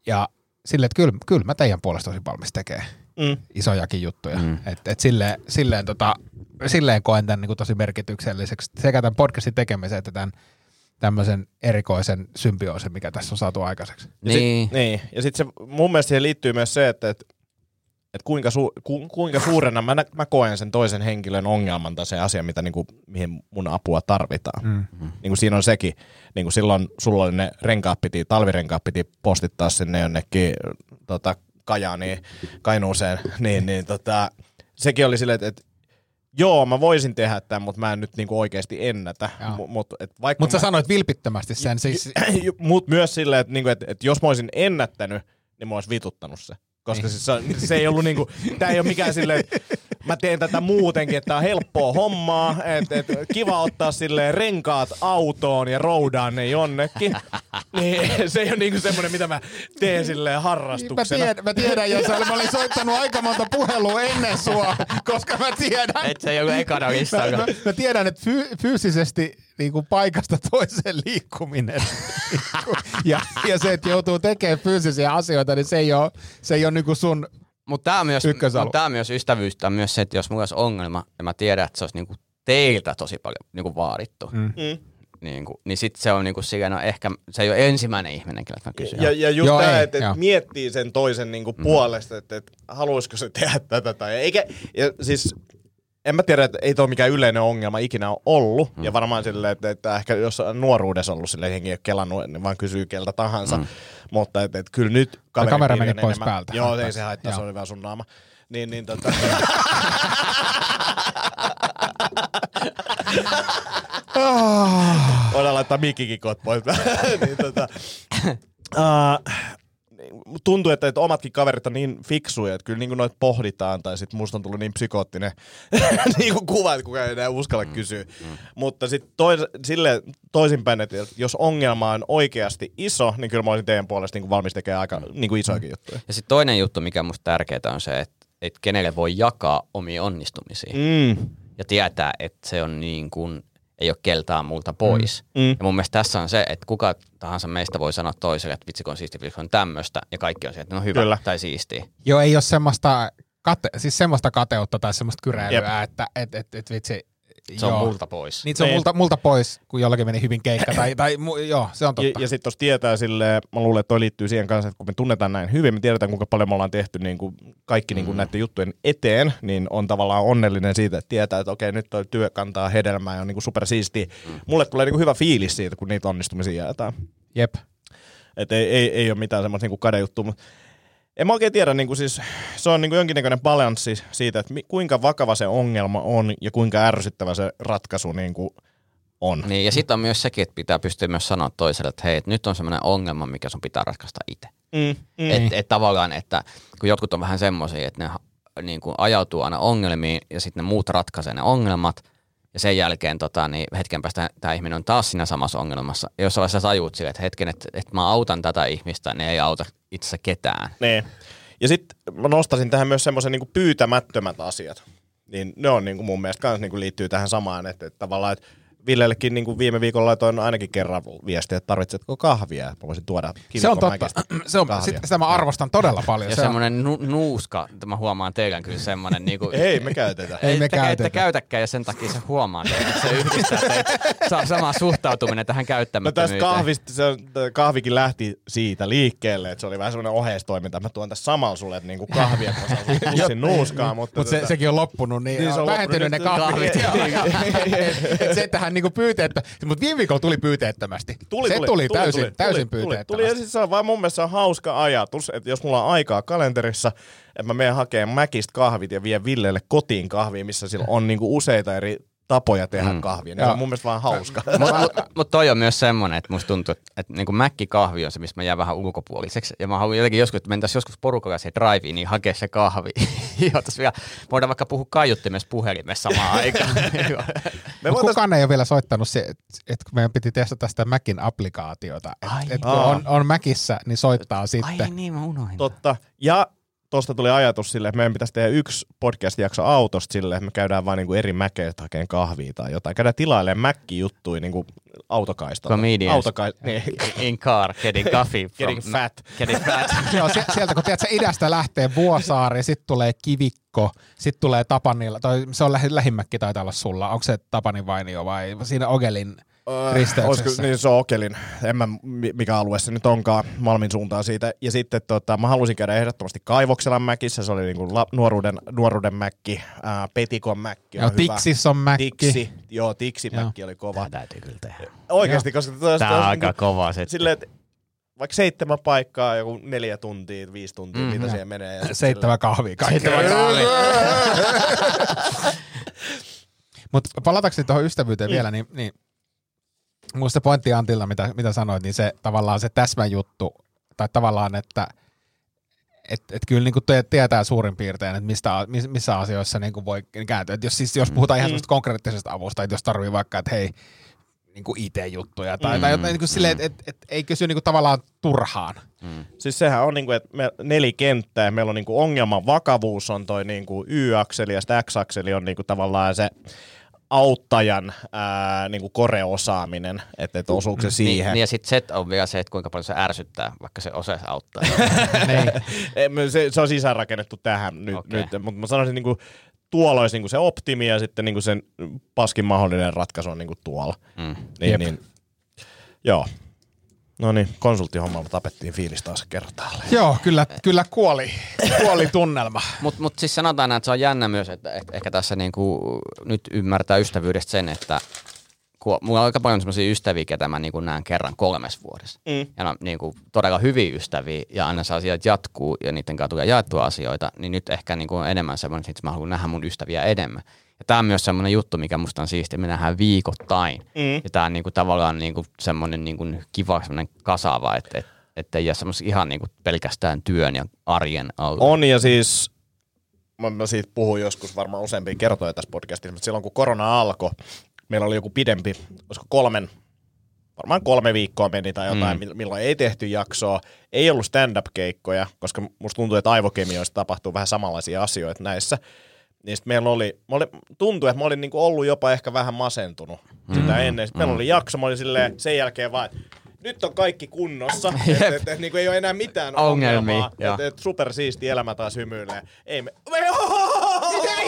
Ja sille, että kyllä, kyllä mä teidän puolesta olisin valmis tekemään. Mm. isojakin juttuja. Mm. Et, et silleen, silleen, tota, silleen koen tämän niin tosi merkitykselliseksi sekä tämän podcastin tekemisen että tämän tämmöisen erikoisen symbioosin, mikä tässä on saatu aikaiseksi. Niin. Niin, ja sitten se, mun mielestä siihen liittyy myös se, että, että, että kuinka, su, ku, kuinka suurena mä, nä- mä koen sen toisen henkilön ongelman tai se asia, mitä, niin kuin, mihin mun apua tarvitaan. Mm. Niin kuin siinä on sekin, niin kuin silloin sulla oli ne renkaat piti, talvirenkaat piti postittaa sinne jonnekin tota, Kajaaniin, Kainuuseen, niin, niin tota, sekin oli silleen, että, että joo, mä voisin tehdä tämän, mutta mä en nyt niinku oikeasti ennätä. Joo. M- mut, Mutta sä mä- sanoit vilpittömästi sen, siis Mut myös silleen, että, niinku, että, että jos mä olisin ennättänyt, niin mä olisin vituttanut se. Koska Niin. siis se, se ei ollut niinku, tää ei ole mikään silleen, mä teen tätä muutenkin, että on helppoa hommaa, että, että kiva ottaa silleen renkaat autoon ja roudaan ne jonnekin. [LAUGHS] Niin se ei ole niinku semmoinen, mitä mä teen silleen Mä harrastuksena. tiedän, mä tiedän ja mä olin soittanut aika monta puhelua ennen sua, koska mä tiedän, Et se joku ekana mä, mä, mä tiedän että fy, fyysisesti niin kuin paikasta toiseen liikkuminen [LAUGHS] ja, ja se, että joutuu tekemään fyysisiä asioita, niin se ei ole, se ei ole niin kuin sun Mutta tämä myös, mut tää myös ystävyyttä, on myös se, että jos mulla olisi ongelma, ja mä tiedän, että se olisi niinku teiltä tosi paljon niinku vaadittu, mm. Mm. niinku, niin sitten se on niinku silleen, no ehkä se ei ole ensimmäinen ihminen, keneltä mä kysyn. Ja, ja just Joo, tämä, että, että miettii sen toisen niinku puolesta, että, että haluaisiko se tehdä tätä tai eikä, ja siis en mä tiedä, että ei toi mikään yleinen ongelma ikinä ole ollut. Mm. Ja varmaan silleen, että, että ehkä jos on nuoruudessa ollut silleen, henki ei ole kelannut, niin vaan kysyy keltä tahansa. Mm. Mutta että, että kyllä nyt kamera kaveripiiri meni on pois enemmän- päältä. Joo, ei se haittaa, se oli vaan sun naama. Niin, niin tota... [LAUGHS] Voidaan laittaa mikkikin pois. [LAUGHS] niin, tota, [LAUGHS] uh, tuntuu, että, että omatkin kaverit on niin fiksuja, että kyllä niin noita pohditaan, tai sitten musta on tullut niin psykoottinen [LAUGHS] niin kuin kuva, että kukaan ei enää uskalla kysyä. Mm. Mutta sitten tois, sille toisinpäin, että jos ongelma on oikeasti iso, niin kyllä mä olisin teidän puolesta niin kuin valmis tekemään aika niin kuin isoakin juttuja. Ja sitten toinen juttu, mikä musta tärkeää on se, että, että kenelle voi jakaa omia onnistumisia. Mm. Mm. Ja tietää, että se on niin kuin, ei ole keltään multa pois. Mm. Mm. Ja mun mielestä tässä on se, että kuka tahansa meistä voi sanoa toiselle, että vitsi kun on siisti, vitsi kun on tämmöistä, ja kaikki on se, että no hyvä Kyllä. tai siistiä. Joo, ei ole semmoista, kate, siis semmoista kateutta tai semmoista kyräilyä, Jep. että et, et, et vitsi. Se joo. on multa pois. Niin se on Niin. multa, multa pois, kun jollakin meni hyvin keikka. Tai, tai mu, joo, se on Ja, totta. ja sitten jos tietää silleen, mä luulen, että toi liittyy siihen kanssa, että kun me tunnetaan näin hyvin, me tiedetään kuinka paljon me ollaan tehty niin kuin kaikki niin kuin näiden juttujen eteen, niin on tavallaan onnellinen siitä, että tietää, että okei, nyt toi työ kantaa hedelmää ja on niin kuin supersiistiä. Mulle tulee niin kuin hyvä fiilis siitä, kun niitä onnistumisia jaetaan. Jep. Että ei, ei, ei ole mitään semmoista niin kadejuttua, mutta en mä oikein tiedä, niin kuin siis, se on niin kuin jonkinnäköinen balanssi siitä, että mi, kuinka vakava se ongelma on ja kuinka ärsyttävä se ratkaisu niin kuin on. Niin, ja sitten on myös sekin, että pitää pystyä myös sanoa toiselle, että hei, et nyt on semmoinen ongelma, mikä sun pitää ratkaista itse. Mm, mm. Et, et tavallaan, että kun jotkut on vähän semmoisia, että ne niin kuin ajautuu aina ongelmiin ja sitten ne muut ratkaisee ne ongelmat ja sen jälkeen tota, niin hetken päästä tämä ihminen on taas siinä samassa ongelmassa. Ja jos sä tajuut sille, että hetken, että, että mä autan tätä ihmistä, niin ei auta itse ketään. Niin. Ja sitten mä nostasin tähän myös semmoisen niin pyytämättömät asiat. Niin ne on niin kuin mun mielestä kans niin kuin liittyy tähän samaan, että, että tavallaan, että Villellekin niin kuin viime viikolla laitoin ainakin kerran viestiä, että tarvitsetko kahvia, että mä voisin tuoda Se on totta. [CLEARS THROAT] Se on, kahvia. sit, sitä mä arvostan todella paljon. Ja se on, semmoinen nu- nuuska, että mä huomaan teidän kyllä semmoinen niinku, [LAUGHS] Ei me käytetä. Ei me käytetä. ette käytäkään ja sen takia se huomaa, että se yhdistää teitä. Sa- sama suhtautuminen tähän No käyttämättömyyteen. tästä kahvista, se, kahvikin lähti siitä liikkeelle, että se oli vähän semmoinen oheistoiminta. Mä tuon tässä samalla sulle että niinku kahvia, että mä saan pussin nuuskaa, mutta mutta se, tota- sekin on loppunut, niin, Niin niin on vähentynyt ne kahvit. [LAUGHS] Et se, että hän niinku pyyteettä, mutta viime viikolla tuli pyyteettömästi. se tuli, täysin, täysin tuli, tuli, pyyteettömästi. tuli, ja siis se on vaan mun mielestä se on hauska ajatus, että jos mulla on aikaa kalenterissa, että mä menen hakemaan Mäkistä kahvit ja vien Villelle kotiin kahvia, missä sillä on niinku useita eri tapoja tehdä mm. kahvia. Niin se on mun mielestä vaan hauska. Mutta mut, mut toi on myös semmoinen, että musta tuntuu, että, että niinku mäkkikahvi on se, missä mä jään vähän ulkopuoliseksi. Ja mä haluan jotenkin joskus, että mentäisiin joskus porukalla siihen driveen, niin hakea se kahvi. [LAUGHS] Jotas vielä, voidaan vaikka puhua kaiuttimessa puhelimessa samaan [LAUGHS] aikaan. Me voitais- kukaan ei ole vielä soittanut se, että et kun meidän piti testata sitä Macin applikaatiota. Ai Et, kun on, on Macissa, niin soittaa sitten. Ai niin, mä unohdin. Totta. Ja tosta tuli ajatus sille, että meidän pitäisi tehdä yksi podcast-jakso autosta sille, että me käydään vain niinku eri mäkeistä hakeen kahvia tai jotain. Käydään tilailemaan mäkki-juttuja niinku autokaistalta. Comedians. Niin. [LAUGHS] [LAUGHS] In car, getting coffee. from- Getting fat. Getting fat. [LAUGHS] Joo, sie- sieltä kun tiedät, idästä lähtee Vuosaari, sitten tulee Kivikko, sitten tulee Tapanilla, toi, se on lähi, lähimmäkki taitaa olla sulla. Onko se Tapanin vainio vai siinä Ogelin risteyksessä? Olisiko, niin se on Okelin, en mä mi- mikä alue se nyt onkaan, Malmin suuntaan siitä. Ja sitten tota, mä halusin käydä ehdottomasti Kaivokselan mäkissä, se oli niinku la, nuoruuden, nuoruuden mäkki, ää, Petikon mäkki on Joo, hyvä. Tiksis on mäkki. Tiksi, joo, Tiksi Joo. mäkki oli kova. Tää täytyy kyllä tehdä. Oikeasti, koska tos, Tää on aika kova se. silleen, että vaikka seitsemän paikkaa, joku neljä tuntia, viisi tuntia, mm, mitä siihen menee. Ja Seitsemän kahvia kaikki. [LAUGHS] [LAUGHS] Mutta palatakseni tuohon ystävyyteen Mm. vielä, niin, niin musta se pointti Antilla, mitä, mitä sanoit, niin se tavallaan se täsmäjuttu, tai tavallaan, että et, et kyllä niin tietää suurin piirtein, että mistä, mis- missä asioissa niin voi kääntyä. Et jos, siis, jos puhutaan ihan Mm. konkreettisesta avusta, että jos tarvii vaikka, että hei, niin IT-juttuja tai, Mm. tai jotain niin kuin silleen, että et, et, ei kysy niin kuin tavallaan turhaan. Mm. Siis sehän on niinku, että me nelikenttää ja meillä on niinku ongelman vakavuus on toi niinku Y-akseli ja X-akseli on niinku tavallaan se auttajan ää, niinku koreosaaminen, että et osuuko se siihen. Niin, niin ja sitten se on vielä se, että kuinka paljon se ärsyttää, vaikka se osaisi auttaa. [LAUGHS] Niin. Se, se on sisäänrakennettu tähän nyt, Okei. nyt mutta mä sanoisin niinku, tuolla olisi niinku se optimi ja sitten niinku sen paskin mahdollinen ratkaisu on niinku tuolla. Mm. Niin, Jep. niin, joo. No niin, konsulttihommalla tapettiin fiilis taas kertaalle. Joo, kyllä, kyllä kuoli, kuoli tunnelma. [LAUGHS] Mutta mut siis sanotaan, että se on jännä myös, että, että ehkä tässä niinku nyt ymmärtää ystävyydestä sen, että kun mulla on aika paljon sellaisia ystäviä, ketä mä niinku näen kerran kolmes vuodessa. Mm. Ja ne on niinku todella hyviä ystäviä ja aina se asiat jatkuu ja niiden kanssa tulee jaettua asioita, niin nyt ehkä niinku on enemmän semmoinen, että mä haluan nähdä mun ystäviä enemmän. Ja tämä on myös semmoinen juttu, mikä musta on siistiä, me nähdään viikoittain. Mm. Ja tämä on niinku tavallaan niinku semmoinen niinku kiva semmoinen kasava, että et, et ei jää semmoisen ihan niinku pelkästään työn ja arjen alla. On ja siis, mä, mä siitä puhuin joskus varmaan useampia kertoja tässä podcastissa, mutta silloin kun korona alkoi, meillä oli joku pidempi, olisiko kolmen, varmaan kolme viikkoa meni tai jotain, mm. milloin ei tehty jaksoa, ei ollut stand-up-keikkoja, koska musta tuntuu, että aivokemioissa tapahtuu vähän samanlaisia asioita näissä. Niin sit meillä oli, mä olin, tuntui, että mä olin niinku ollut jopa ehkä vähän masentunut sitä ennen. Sitten meillä oli jakso, mä olin silleen sen jälkeen vaan, että nyt on kaikki kunnossa, [LAUGHS] että et, et, niinku ei ole enää mitään Ongelmia, ongelmaa. joo. Et, et, super siisti elämä taas hymyilee. Ei me... me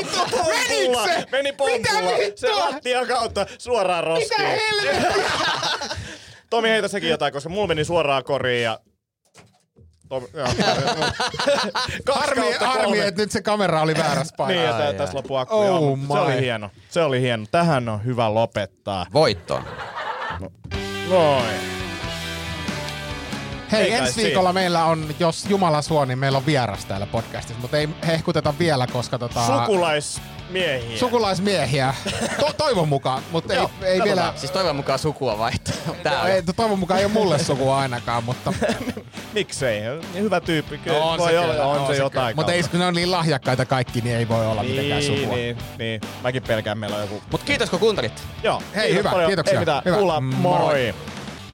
Pompulla! Menikö se? Meni pompulla! Se lattian kautta suoraan roskiin. Mitä helvettiä? Tomi heitä sekin jotain, koska mulla meni suoraan koriin ja... Joo. [LAUGHS] Harmi, harmi, että nyt se kamera oli väärässä Niin, ja paikassa. tä- Ai, tässä ai. loppuu akku. Oh se oli hieno. Se oli hieno. Tähän on hyvä lopettaa. Voittoon. Noin. Hei, ensi siinä. viikolla meillä on, jos Jumala suo, niin meillä on vieras täällä podcastissa, mutta ei hehkuteta vielä, koska tota, Sukulaismiehiä. sukulaismiehiä, to, toivon mukaan, mutta ei, Joo, ei vielä, Siis toivon mukaan sukua vaihtaa. [LAUGHS] Tää ei, toivon mukaan ei ole mulle sukua ainakaan, mutta [LAUGHS] Miksei? Hyvä tyyppi. Kyllä on voi se, olla, kyllä, on, se kyllä. jotain Mutta ei, kun ne on niin lahjakkaita kaikki, niin ei voi olla mitenkään niin, sukua. niin, niin. Mäkin pelkään, meillä on joku... Mut kiitos kun kuuntelit. Joo, Hei, kiitos hyvä, paljon. kiitoksia. Ei mitään, Hyvä. kuulla, Moro. moi.